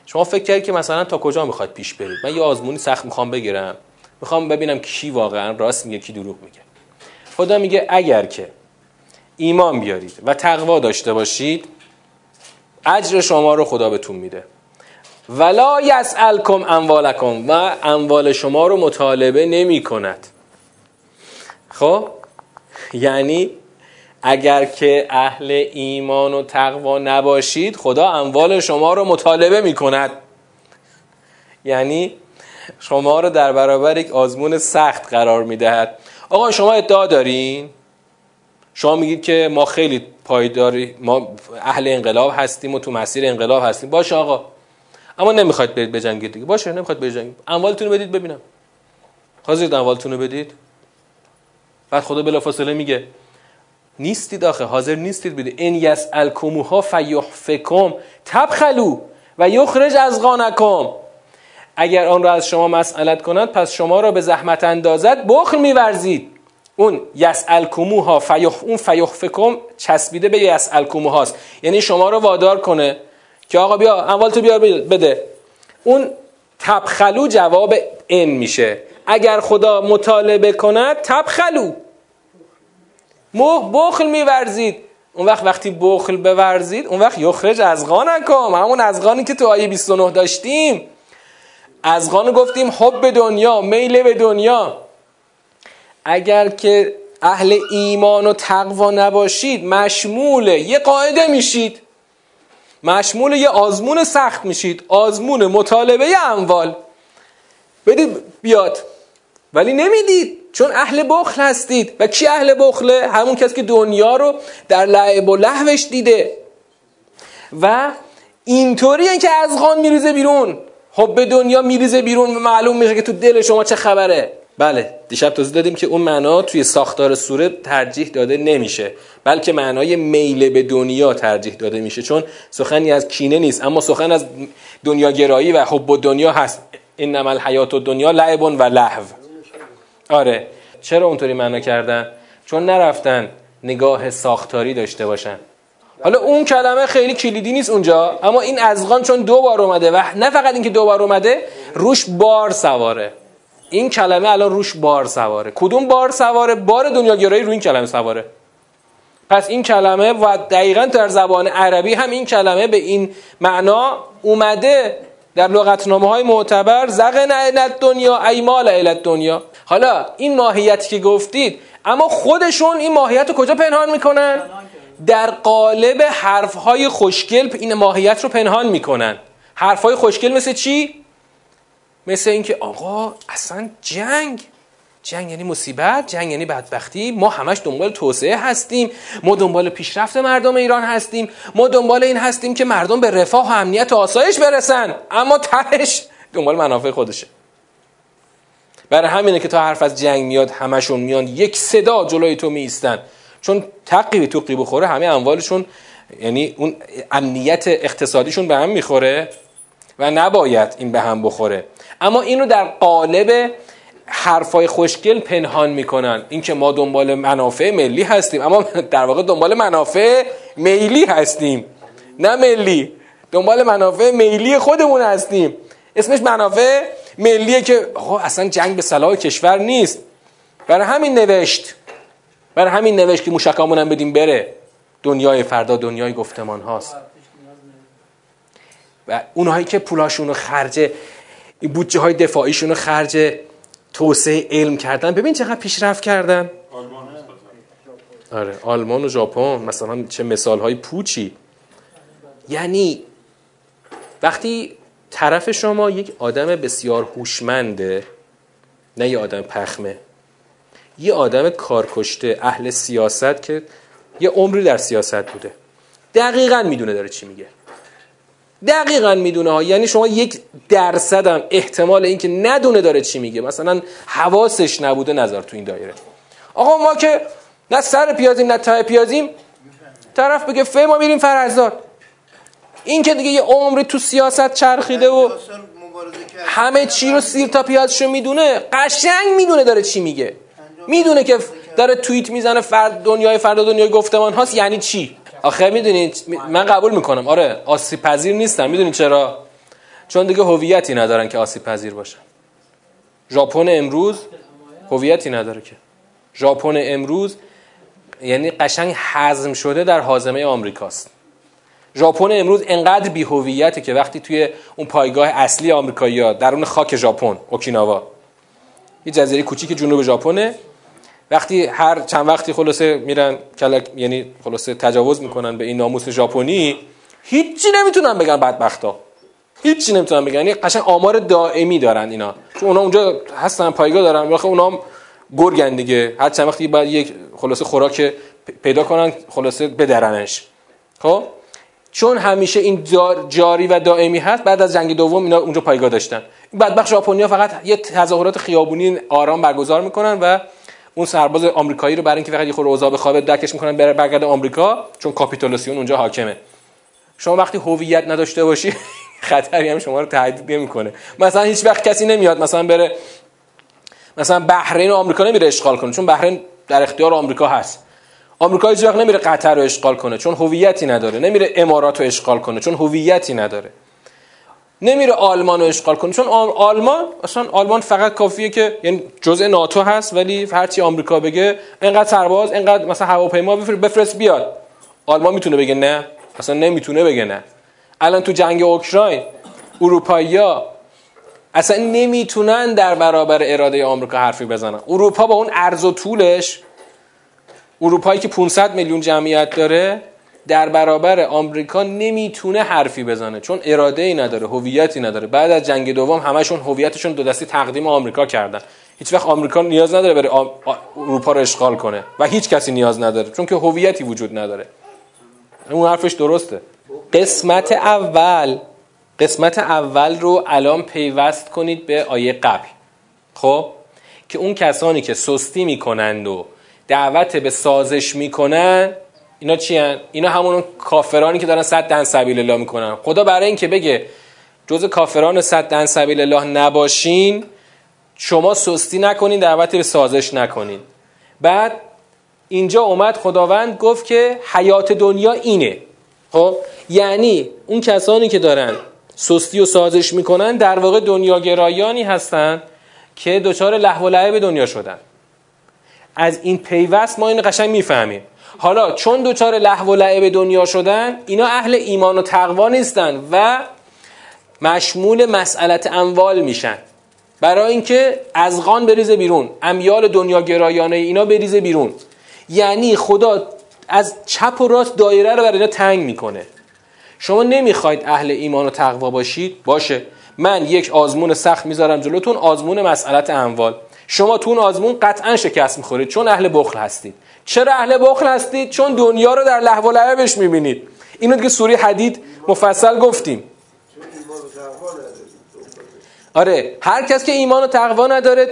شما فکر کردید که مثلا تا کجا می‌خواد پیش برید من یه آزمونی سخت می‌خوام بگیرم. می‌خوام ببینم کی واقعا راست میگه کی دروغ میگه. خدا میگه اگر که ایمان بیارید و تقوا داشته باشید اجر شما رو خدا بهتون میده. ولا یسألکم اموالکم و اموال شما رو مطالبه نمی کند خب؟ یعنی اگر که اهل ایمان و تقوا نباشید خدا اموال شما رو مطالبه می کند یعنی شما رو در برابر یک آزمون سخت قرار می دهد آقا شما ادعا دارین؟ شما میگید که ما خیلی پایداری ما اهل انقلاب هستیم و تو مسیر انقلاب هستیم. باشه آقا. اما نمی‌خواید برید بجنگید دیگه. باشه نمی‌خواید بجنگید اموالتون رو بدید ببینم. حاضرید اموالتون رو بدید؟ بعد خدا بلافاصله میگه. نیستید آخه حاضر نیستید بدید ان یسالکموها فیحفکم تبخلو و یخرج از غانکم. اگر آن را از شما مسئلت کند پس شما را به زحمت اندازد بخل میورزید. اون یسالکموها فیح اون فیحفکم چسبیده به یسالکموهاست یعنی شما رو وادار کنه که آقا بیا اموال تو بیار بده. اون تبخلو جواب ان میشه. اگر خدا مطالبه کند تبخلو. موه بخل میورزید. اون وقت وقتی بخل بورزید اون وقت یخرج از غانکم همون از غانی که تو آیه 29 داشتیم. از غان گفتیم حب به دنیا میل به دنیا. اگر که اهل ایمان و تقوا نباشید مشمول یه قاعده میشید. مشمول یه آزمون سخت میشید. آزمون مطالبه اموال بدید بیاد. ولی نمی‌دید. چون اهل بخل هستید. و کی اهل بخله؟ همون کسی که دنیا رو در لعب و لحوش دیده. و اینطوری که از غان میریزه بیرون. خب به دنیا میریزه بیرون و معلوم میشه که تو دل شما چه خبره. بله دیشب توضیح دادیم که اون معنا توی ساختار سوره ترجیح داده نمیشه. بلکه معنای میل به دنیا ترجیح داده میشه. چون سخنی از کینه نیست. اما سخن از دنیا گرایی و حب دنیا هست. انما الحیات و دنیا لعب و لحو آره. چرا اونطوری معنا کردن؟ چون نرفتن نگاه ساختاری داشته باشن. حالا اون کلمه خیلی کلیدی نیست اونجا اما این ازغان چون دو بار اومده و نه فقط اینکه دو بار اومده روش بار سواره. این کلمه الان روش بار سواره. کدوم بار سواره؟ بار دنیاگرایی روی این کلمه سواره. پس این کلمه و دقیقا در زبان عربی هم این کلمه به این معنا اومده. در لغتنامه های معتبر زغن علت دنیا ایمال علت دنیا حالا این ماهیتی که گفتید اما خودشون این ماهیت رو کجا پنهان می‌کنن؟ در قالب حرف های خوشگل این ماهیت رو پنهان می‌کنن حرف های خوشگل مثل چی؟ مثل اینکه آقا اصلا جنگ جنگ یعنی مصیبت جنگ یعنی بدبختی. ما همش دنبال توسعه هستیم. ما دنبال پیشرفت مردم ایران هستیم. ما دنبال این هستیم که مردم به رفاه و امنیت و آسایش برسن. اما تهش دنبال منافع خودشه. برای همینه که تا حرف از جنگ میاد همشون میان یک صدا جلوی تو میستن چون تقی به توقی بخوره همه اموالشون یعنی اون امنیت اقتصادیشون به هم می‌خوره و نباید این به هم بخوره. اما اینو در قالب حرفای خوشگل پنهان می‌کنن. اینکه ما دنبال منافع ملی هستیم. اما <laughs> در واقع دنبال منافع میلی هستیم. نه ملی. دنبال منافع میلی خودمون هستیم. اسمش منافع ملیه که اصلا جنگ به صلاح کشور نیست. برای همین نوشت. برای همین نوشت که موشکامون هم بدیم بره. دنیای فردا دنیای گفتمان هاست. و اونهایی که پولاشون رو خرج بودجه های دفاعیشون رو خرج توسعه علم کردن. ببین چقدر پیشرفت کردن. آره آلمان و ژاپن مثلا چه مثال های پوچی. یعنی وقتی طرف شما یک آدم بسیار هوشمنده نه یه آدم پخمه یه آدم کارکشته اهل سیاست که یه عمری در سیاست بوده. دقیقا می‌دونه داره چی میگه. دقیقا می‌دونه ها. یعنی شما یک درصد هم احتمال اینکه ندونه داره چی میگه. مثلا حواسش نبوده نظر تو این دایره. آقا ما که نه سر پیازیم نه ته پیازیم. طرف بگه فه ما میریم فرزاد. این که دیگه یه عمری تو سیاست چرخیده و همه چی رو سیر تا پیازشو می‌دونه قشنگ می‌دونه داره چی میگه. می‌دونه که داره توییت می‌زنه فرد دنیای فردا دنیای گفتمان هاست. یعنی چی؟ آخه می‌دونید من قبول می‌کنم. آره آسیب پذیر نیستم می‌دونید چرا؟ چون دیگه هویتی ندارن که آسیب پذیر باشن. ژاپن امروز هویتی نداره که. ژاپن امروز یعنی قشنگ حزم شده در حازمه آمریکاست. ژاپن امروز انقدر بی‌هویته که وقتی توی اون پایگاه اصلی آمریکایی‌ها درون خاک ژاپن اوکیناوا. یه جزیره کوچیک جنوب ژاپنه. وقتی هر چند وقتی خلاصه میرن کلک یعنی خلاصه تجاوز می‌کنن به این ناموس ژاپنی هیچی نمی‌تونن بگن بدبختا. هیچی نمی‌تونن بگن. یعنی قشنگ آمار دائمی دارن اینا. چون اونا اونجا هستن پایگاه دارن. واخه اونا گرگن دیگه. هر چند وقتی باید یک خلاصه خوراک پیدا کنن خلاصه بدرنش. خب؟ چون همیشه این جاری و دائمی هست بعد از جنگ دوم اینا اونجا پایگاه داشتن. این بدبخت ژاپنیا فقط یه تظاهرات خیابونی آرام برگزار می‌کنن و اون سرباز آمریکایی رو برای اینکه فقط یه خورده اوضاع بخوابه دکش می‌کنن بره برگرد آمریکا چون کاپیتولاسیون اونجا حاکمه. شما وقتی هویت نداشته باشی <laughs> خطری هم شما رو تهدید نمی‌کنه. مثلا هیچ وقت کسی نمیاد مثلا بره مثلا بحرین آمریکا نمیره اشغال کنه چون بحرین در اختیار آمریکا هست. آمریکا هیچ وقت نمیره قطر رو اشغال کنه چون هویتی نداره. نمیره امارات رو اشغال کنه چون هویتی نداره. نمیره آلمان رو اشغال کنه. چون آلمان اصلا آلمان فقط کافیه که یعنی جزء ناتو هست ولی هرچی آمریکا بگه اینقدر سرباز اینقدر مثلا هواپیما بفرست بیاد. آلمان می‌تونه بگه نه. اصلا نمی‌تونه بگه نه. الان تو جنگ اوکراین اروپایی‌ها اصلا نمی‌تونن در برابر اراده آمریکا حرفی بزنن. اروپا با اون عرض و طولش اروپایی که 500 میلیون جمعیت داره در برابر آمریکا نمی‌تونه حرفی بزنه چون اراده ای نداره هویتی نداره. بعد از جنگ دوم همشون هویتشون دو دستی تقدیم آمریکا کردن. هیچ وقت آمریکا نیاز نداره بره اروپا رو اشغال کنه و هیچ کسی نیاز نداره چون که هویتی وجود نداره. اون حرفش درسته. قسمت اول قسمت اول رو الان پیوست کنید به آیه قبل. خب؟ که اون کسانی که سستی می‌کنند و دعوت به سازش می‌کنن اینا چی؟ اینا همون کافرانی که دارن صد دن سبیل الله می‌کنن. خدا برای اینکه بگه جز کافران صد دن سبیل الله نباشین شما سستی نکنین دعوت به سازش نکنین. بعد اینجا اومد خداوند گفت که حیات دنیا اینه. خب؟ یعنی اون کسانی که دارن سستی و سازش می‌کنن در واقع دنیا گرایانی هستن که دچار لحو و لعب دنیا شدن. از این پیوست ما این قشنگ می‌فهمیم. حالا چون دچار لحو و لعب دنیا شدن اینا اهل ایمان و تقوا نیستن و مشمول مسئلت اموال میشن. برای اینکه ازغان بریزه بیرون امیال دنیا گرایانه اینا بریزه بیرون. یعنی خدا از چپ و راست دایره رو برای اینا تنگ می‌کنه. شما نمی‌خواید اهل ایمان و تقوا باشید؟ باشه. من یک آزمون سخت می‌ذارم جلوتون آزمون مسئلت اموال. شما تو اون آزمون قطعا شکست می‌خورید. چون اهل بخل هستید. چرا اهل بخل هستید؟ چون دنیا رو در لحو و لعبش می‌بینید. اینو دیگه سوری حدید مفصل گفتیم. آره هر کس که ایمان و تقوا نداره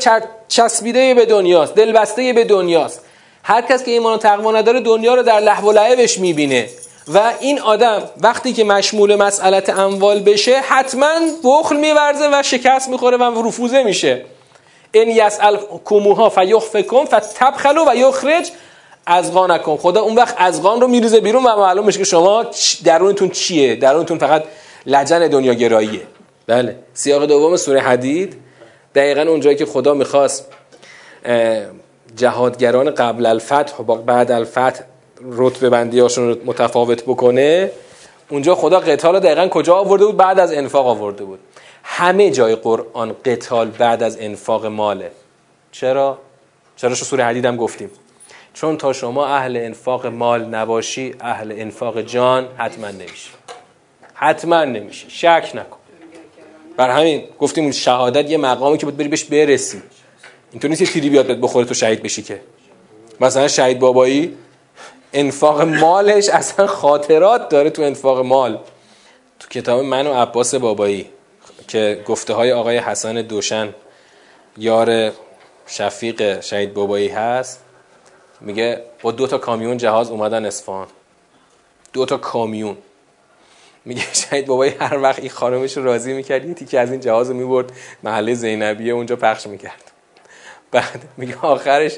چسبیده به دنیاست دلبسته به دنیاست. هر کس که ایمان و تقوا نداره دنیا رو در لحو و لعبش می‌بینه. و این آدم وقتی که مشمول مسئلت اموال بشه حتما بخل میورزه و شکست می‌خوره و رفوزه میشه. این یسال کموها فیخفکم فتبخلو و یخرج ازغانکم. خدا اون وقت ازغان رو میریزه بیرون و معلوم میشه که شما درونتون چیه؟ درونتون فقط لجن دنیا گراییه بله. سیاق دوم سوره حدید. دقیقا اونجایی که خدا می‌خواست جهادگران قبل الفتح و بعد الفتح رتبه بندی هاشون رو متفاوت بکنه اونجا خدا قتال دقیقا کجا آورده بود؟ بعد از انفاق آورده بود. همه جای قرآن قتال بعد از انفاق ماله. چرا؟ چرا شو سوره حدید هم گفتیم. چون تا شما اهل انفاق مال نباشی اهل انفاق جان حتما نمیشی. حتما نمیشی. شک نکن. بر همین گفتیم شهادت یه مقامی که بود بری بهش برسی. اینطور نیست یه تیری بیاد بخوره تو شهید بشی که. مثلا شهید بابایی انفاق مالش اصلا خاطرات داره تو انفاق مال. تو کتاب من و عباس بابایی. که گفته های آقای حسن دوشن یار شفیق شهید بابایی هست میگه با دو تا کامیون جهاز اومدن اصفهان. دو تا کامیون. میگه <laughs> شهید بابایی هر وقت این خانمش راضی می‌کرد یه تیکه از این جهاز رو می‌برد محله زینبیه اونجا پخش می‌کرد. بعد میگه آخرش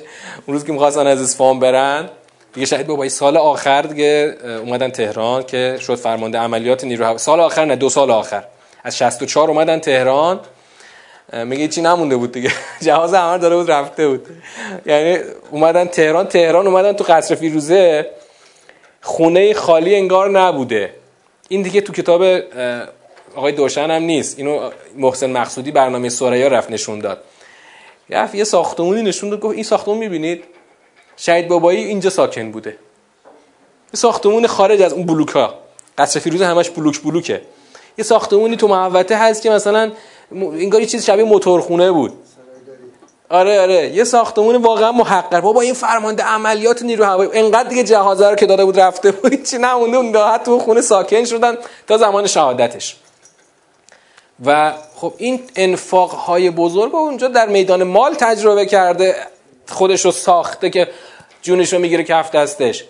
اون روز که می‌خواستن از اصفهان برن دیگه شهید بابایی سال آخر دیگه اومدن تهران که شد فرمانده عملیات نیرو سال آخر نه دو سال آخر. از 64 اومدن تهران. میگه چی نمونده بود دیگه؟ <laughs> جهاز همه داره بود رفته بود. یعنی اومدن تهران تهران اومدن تو قصر فیروزه. خونه خالی انگار نبوده. این دیگه تو کتاب آقای دوشن هم نیست. اینو محسن مقصودی برنامه سوریا رفت نشون داد. رفت یه ساختمونی نشون داد گفت این ساختمون می‌بینید؟ شهید بابایی اینجا ساکن بوده. یه ساختمون خارج از اون بلوک ها قصر فیروز همش بلوک بلوکه. یه ساختمونی تو محوطه هست که مثلا انگار یه چیز شبیه موتورخونه بود. آره آره. یه ساختمون واقعا محقر. بابا این فرمانده عملیات نیرو هوایی انقدر دیگه جهازا رو که داده بود رفته بود چی نمونده اون راحت تو خونه ساکن شدن تا زمان شهادتش. و خب این انفاق های بزرگ اونجا در میدان مال تجربه کرده خودش رو ساخته که جونش رو می‌گیره کف دستش.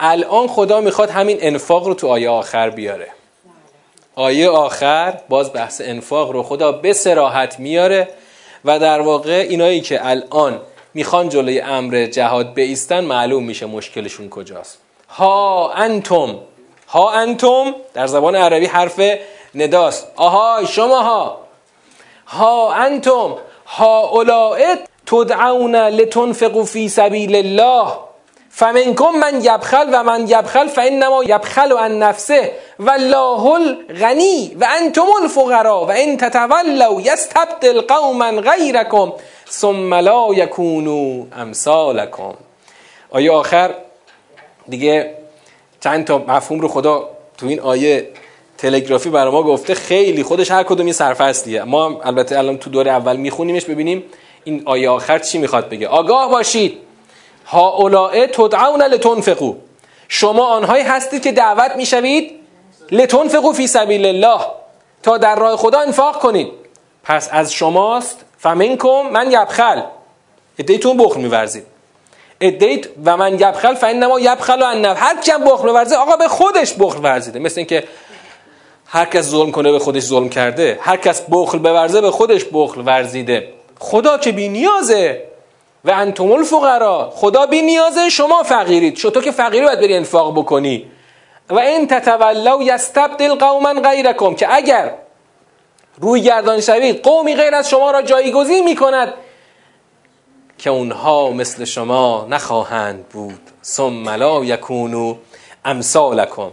الان خدا می‌خواد همین انفاق رو تو آیه آخر بیاره. آیه آخر باز بحث انفاق رو خدا به سراحت میاره و در واقع اینایی که الان می‌خوان جلوی امر جهاد بیستن معلوم میشه مشکلشون کجاست. ها انتم ها انتم در زبان عربی حرف نداست. آهای شما ها. ها انتم ها اولائت تدعون لتنفقوا فی سبیل الله. فمنکم من یبخل و من یبخل فانما یبخل عن نفسه والله الغنی و انتم الفقراء و ان تتولوا یستبدل قوما غیرکم ثم لا یکونوا امثالکم. آیه آخر دیگه چند تا مفهوم رو خدا تو این آیه تلگرافی برای ما گفته. خیلی خودش هر کدوم یه سرفصلیه. ما البته الان تو دور اول میخونیمش ببینیم این آیه آخر چی می‌خواد بگه. آگاه باشید. ها اولائه تدعون لتنفقو شما آنهایی هستید که دعوت می‌شوید لتنفقو فی سبیل الله. تا در راه خدا انفاق کنید. پس از شماست. فمنکم من یبخل. ادیتون بخل میورزید. و من یبخل فانما یبخل عن نفسه هر کم بخل میورزه آقا به خودش بخل ورزیده. مثل اینکه هر کس ظلم کنه به خودش ظلم کرده. هر کس بخل بورزه به خودش بخل ورزیده. خدا که بی نیازه. و انتم الفقرا. خدا بی نیازه شما فقیرید. تو که فقیری باید بری انفاق بکنی. و ان تتولوا یستبدل قوما غیرکم که اگر روی گردان شوید قومی غیر از شما را جایگزین می‌کند که اونها مثل شما نخواهند بود. ثم لا یکونو امثالکم.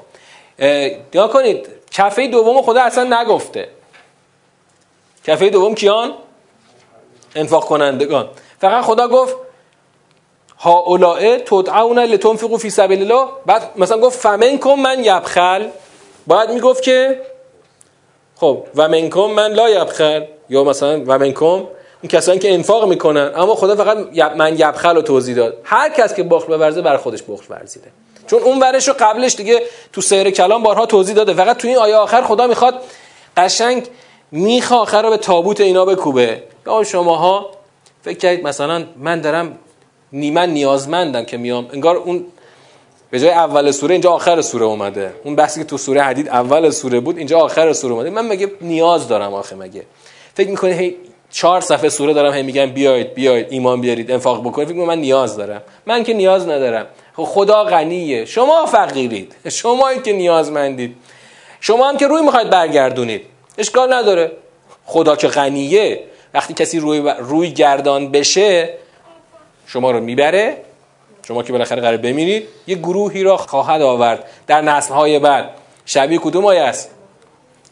یا کنید کفه دوم خدا اصلا نگفته. کفه دوم کیان؟ انفاق کنندگان. فقط خدا گفت ها اولائه تدعون لتنفقوا فی سبیل الله. بعد مثلا گفت فمنکم من یبخل. باید می‌گفت که خب و منکم من لا یبخل. یا مثلا و منکم اون کسانی که انفاق می‌کنن اما خدا فقط من یبخل رو توضیح داد. هر کس که بخل بورزه بر خودش بخل ورزیده. چون اون ورش رو قبلش دیگه تو سیر کلام بارها توضیح داده. فقط تو این آیه آخر خدا می‌خواد قشنگ میخ آخر رو به تابوت اینا بکوبه. یا شماها فکر کردید مثلا من دارم نیمن نیازمندم که میام انگار اون به جای اول سوره اینجا آخر سوره اومده. اون بحثی که تو سوره حدید اول سوره بود اینجا آخر سوره اومده. من مگه نیاز دارم آخه مگه؟ فکر می‌کنه هی چهار صفحه سوره دارم هی میگم بیاید بیاید ایمان بیارید انفاق بکنید. فکر من نیاز دارم. من که نیاز ندارم. خب خدا غنیه. شما فقیرید. شما که نیازمندید. شما هم که روی می‌خواید برگردونید. اشکال نداره. خدا که غنیه. وقتی کسی روی, روی گردان بشه شما رو می‌بره شما که بالاخره قرار بمیرید یه گروهی را خواهد آورد. در نسلهای بعد شبیه کدوم آیه است؟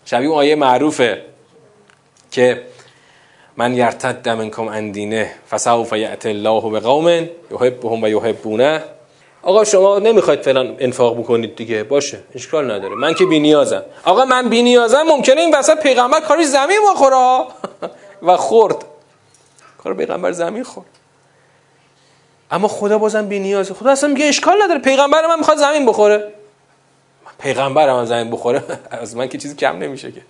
شبیه آیه معروفه که من یرتد منکم اندینه فسوف یأت الله به قوم یحبهم و یحبونه. آقا شما نمی‌خواید فلان انفاق بکنید دیگه. باشه اشکال نداره. من که بی نیازم. آقا من بی نیازم ممکنه این وسط پیغمبر کاری زمین بخوره. و خورد. کار پیغمبر زمین خورد. اما خدا بازم بی نیازه. خدا اصلا میگه اشکال نداره. پیغمبر من می‌خواد زمین بخوره. پیغمبر من زمین بخوره. <laughs> از من که چیزی کم نمیشه که.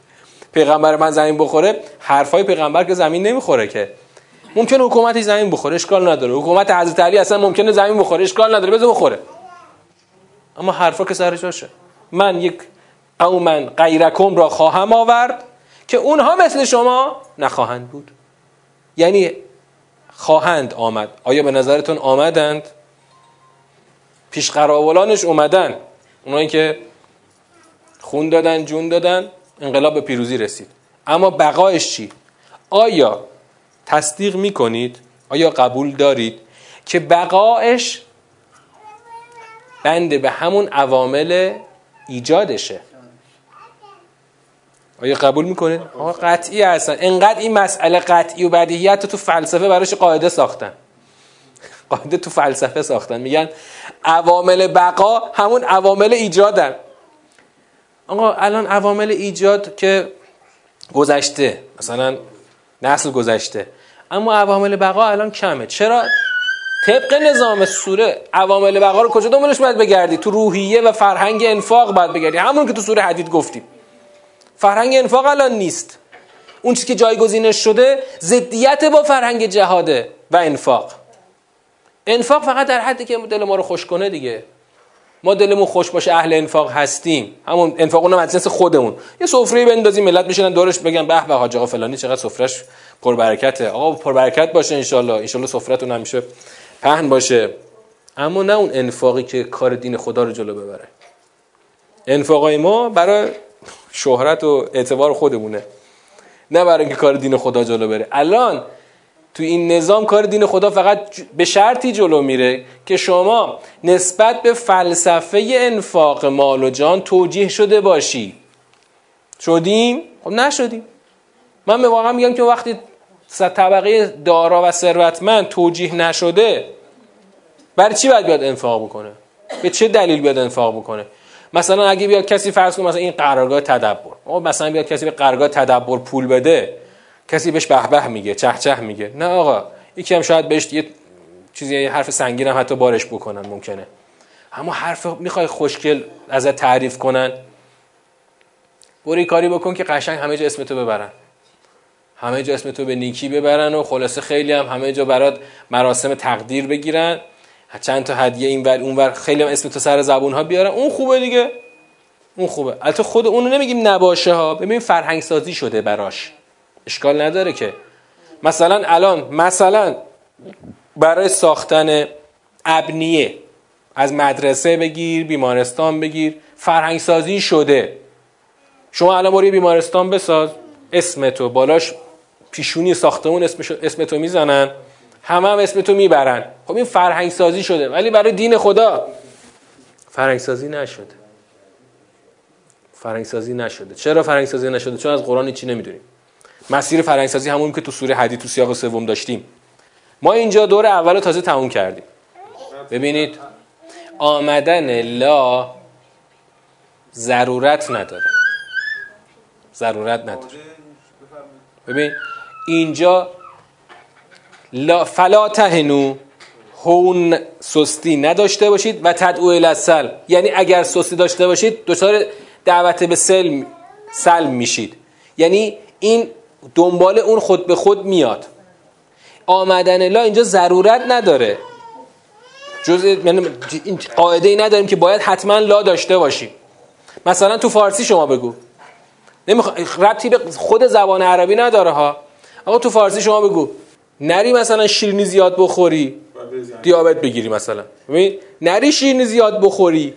پیغمبر من زمین بخوره حرفای پیغمبر که زمین نمی‌خوره که. ممکنه حکومتی زمین بخوره اشکال نداره. حکومت حضرت علی اصلا ممکنه زمین بخوره اشکال نداره بذار بخوره. اما حرفا که سرش باشه من یک قوما غیرکم را خواهم آورد. که اونها مثل شما نخواهند بود. یعنی خواهند آمد. آیا به نظرتون آمدند؟ پیش قراولانش اومدن. اونایی که خون دادن جون دادن انقلاب به پیروزی رسید. اما بقایش چی؟ آیا تصدیق می‌کنید؟ آیا قبول دارید که بقایش بنده به همون عوامل ایجادشه؟ آیا قبول می‌کنید؟ آقا قطعی هستن. انقدر این مسئله قطعی و بدیهیت تو فلسفه براش قاعده ساختن. <laughs> قاعده تو فلسفه ساختن. میگن عوامل بقا همون عوامل ایجادن. آقا الان عوامل ایجاد که گذشته مثلا نسل گذشته. اما عوامل بقا الان کمه. چرا؟ طبق نظام سوره عوامل بقا رو کجا دنبالش باید بگردی؟ تو روحیه و فرهنگ انفاق باید بگردی. همون که تو سوره حدید گفتیم. فرهنگ انفاق الان نیست. اون چیزی که جایگزینش شده ضدیت با فرهنگ جهاده و انفاق. انفاق فقط در حدی که دل ما رو خوش کنه دیگه. ما دلمون خوش باشه اهل انفاق هستیم. همون انفاق اونم از خودمون. یه سفره بندازیم ملت بشینن دورش بگن به به حاج آقا فلانی چقدر سفرش پربرکته. آقا پربرکت باشه ان شاء سفرتون همیشه پهن باشه. اما نه اون انفاقی که کار دین خدا رو جلو ببره. انفاقای ما برای شهرت و اعتبار خودمونه. نه برای اینکه کار دین خدا جلو بره. الان تو این نظام کار دین خدا فقط به شرطی جلو میره که شما نسبت به فلسفه انفاق مال و جان توجیه شده باشی. شدیم؟ خب نشدیم. من واقعا میگم که وقتی طبقه دارا و ثروتمند توجیه نشده برای چی باید بیاد انفاق بکنه؟ به چه دلیل بیاد انفاق بکنه؟ مثلا اگه بیاد کسی فرض کنه مثلا این قرارگاه تدبر. مثلا بیاد کسی به قرارگاه تدبر پول بده کسی بهش به به میگه چه چه میگه. نه آقا یکی هم شاید بهش یه چیزی یه حرف سنگین هم حتی بارش بکنن ممکنه. اما حرف می‌خوای خوشگل ازت تعریف کنن بری کاری بکن که قشنگ همه جا اسم تو ببرن. همه جا اسم تو به نیکی ببرن و خلاصه خیلی هم همه جا برات مراسم تقدیر بگیرن. چند تا هدیه این ور اون ور. خیلی هم اسم تو سر زبون ها بیارن اون خوبه دیگه. اون خوبه. البته خود اونو نمیگیم نباشه ها. ببین فرهنگ سازی شده براش. اشکال نداره که. مثلا الان مثلا برای ساختن ابنیه از مدرسه بگیر بیمارستان بگیر. فرهنگ سازی شده. شما الان برای بیمارستان بساز. اسم تو. بالاش پیشونی ساختمون اسم تو می‌زنن. همه هم اسم تو می‌برن. خب این فرهنگ سازی شده ولی برای دین خدا. فرهنگ سازی نشده. فرهنگ سازی نشده. چرا فرهنگ سازی نشده؟ چون از قرآن چی نمی‌دونیم. مسیر فرهنگسازی همون که تو سوره حدید تو سیاق سوم داشتیم. ما اینجا دور اول تازه تموم کردیم. ببینید. آمدن لا ضرورت نداره. ضرورت نداره. ببین اینجا فلا تهنو هون سستی نداشته باشید و تدعو الاسل یعنی اگر سستی داشته باشید دچار دعوت به سلم سلم میشید. یعنی این دنبال اون خود به خود میاد. آمدن لا اینجا ضرورت نداره. جز یعنی قاعده ای نداریم که باید حتما لا داشته باشیم. مثلا تو فارسی شما بگو. نمیخوا... ربطی به خود زبان عربی نداره ها. آقا تو فارسی شما بگو. نری مثلا شیرینی زیاد بخوری دیابت بگیری مثلا. نری شیرینی زیاد بخوری.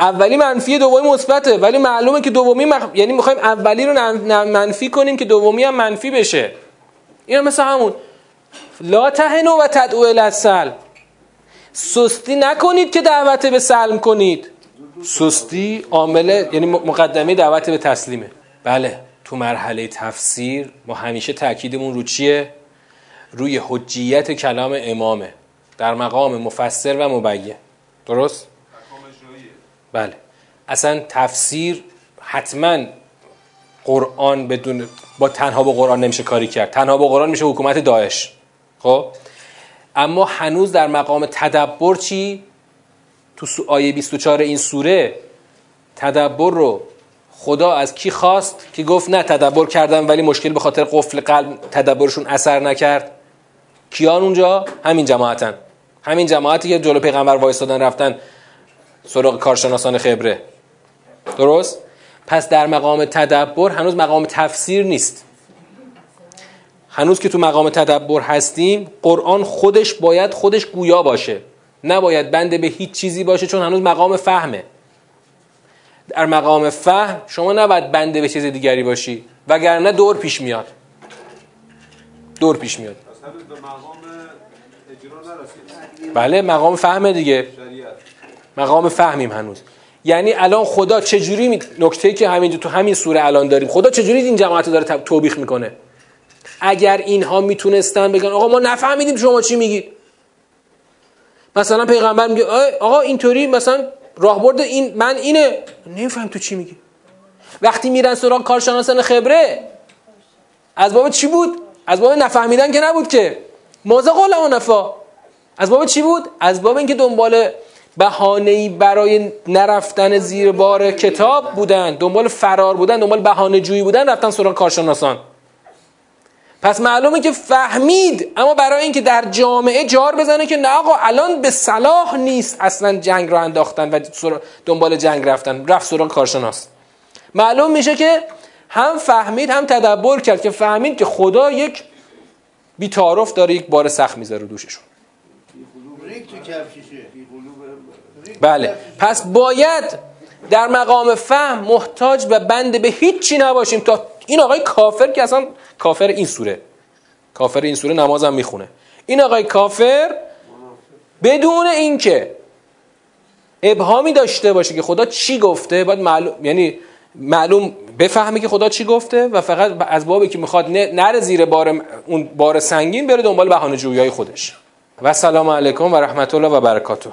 اولی منفی دومی مثبته. ولی معلومه که دومی مخ... یعنی می‌خوایم اولی رو منفی کنیم که دومی هم منفی بشه. این مثل همون. لا تهنو و تدعو الاسل سستی نکنید که دعوت به سلم کنید. سستی عامل یعنی مقدمه دعوت به تسلیمه. بله تو مرحله تفسیر ما همیشه تاکیدمون رو چیه؟ روی حجیت کلام امامه. در مقام مفسر و مبین. درست؟ بله. اصلا تفسیر حتما قرآن بدون با تنها با قرآن نمیشه کاری کرد. تنها با قرآن میشه حکومت داعش. خب؟ اما هنوز در مقام تدبر چی؟ تو آیه 24 این سوره تدبر رو خدا از کی خواست؟ که گفت نه تدبر کردم ولی مشکل به خاطر قفل قلب تدبرشون اثر نکرد. کیان اونجا؟ همین جماعتن. همین جماعتی که جلو پیغمبر وایستادن رفتن سراغ کارشناسان خبره. درست؟ پس در مقام تدبر هنوز مقام تفسیر نیست. هنوز که تو مقام تدبر هستیم قرآن خودش باید خودش گویا باشه. نباید بنده به هیچ چیزی باشه چون هنوز مقام فهمه. در مقام فهم شما نباید بنده به چیز دیگری باشی وگرنه دور پیش میاد. دور پیش میاد. بله مقام فهمه دیگه. مقام فهمیم هنوز. یعنی الان خدا چجوری می... نکته که همینجا تو همین سوره الان داریم خدا چجوری این جماعت رو داره توبیخ می‌کنه؟ اگر اینها می‌تونستن بگن آقا ما نفهمیدیم شما چی میگید. مثلا پیغمبر میگه آقا اینطوری مثلا راهبرد این من اینه. نمیفهم تو چی میگی. وقتی میرن سراغ کارشناسان خبره از باب چی بود؟ از باب نفهمیدن که نبود که. مازه قول و نفا از باب چی بود؟ از باب اینکه دنبال بهانه‌ای برای نرفتن زیر بار کتاب بودن دنبال فرار بودن دنبال بهانه جویی بودن رفتن سراغ کارشناسان. پس معلومه که فهمید اما برای اینکه در جامعه جار بزنه که نه آقا الان به صلاح نیست اصلا جنگ رو انداختن و دنبال جنگ رفتن رفت سراغ کارشناس. معلوم میشه که هم فهمید هم تدبر کرد که فهمید که خدا یک بیتارف داره یک بار سخت می‌ذاره دوششون. بله. پس باید در مقام فهم محتاج و بند به هیچی نباشیم تا این آقای کافر که اصلا کافر این سوره کافر این سوره نمازم می‌خونه. این آقای کافر بدون اینکه ابهامی داشته باشه که خدا چی گفته باید معلوم یعنی معلوم بفهمه که خدا چی گفته و فقط از بابی که می‌خواد نره زیر بار اون بار سنگین بره دنبال بهانه جویای خودش. و سلام علیکم و رحمت الله و برکاته.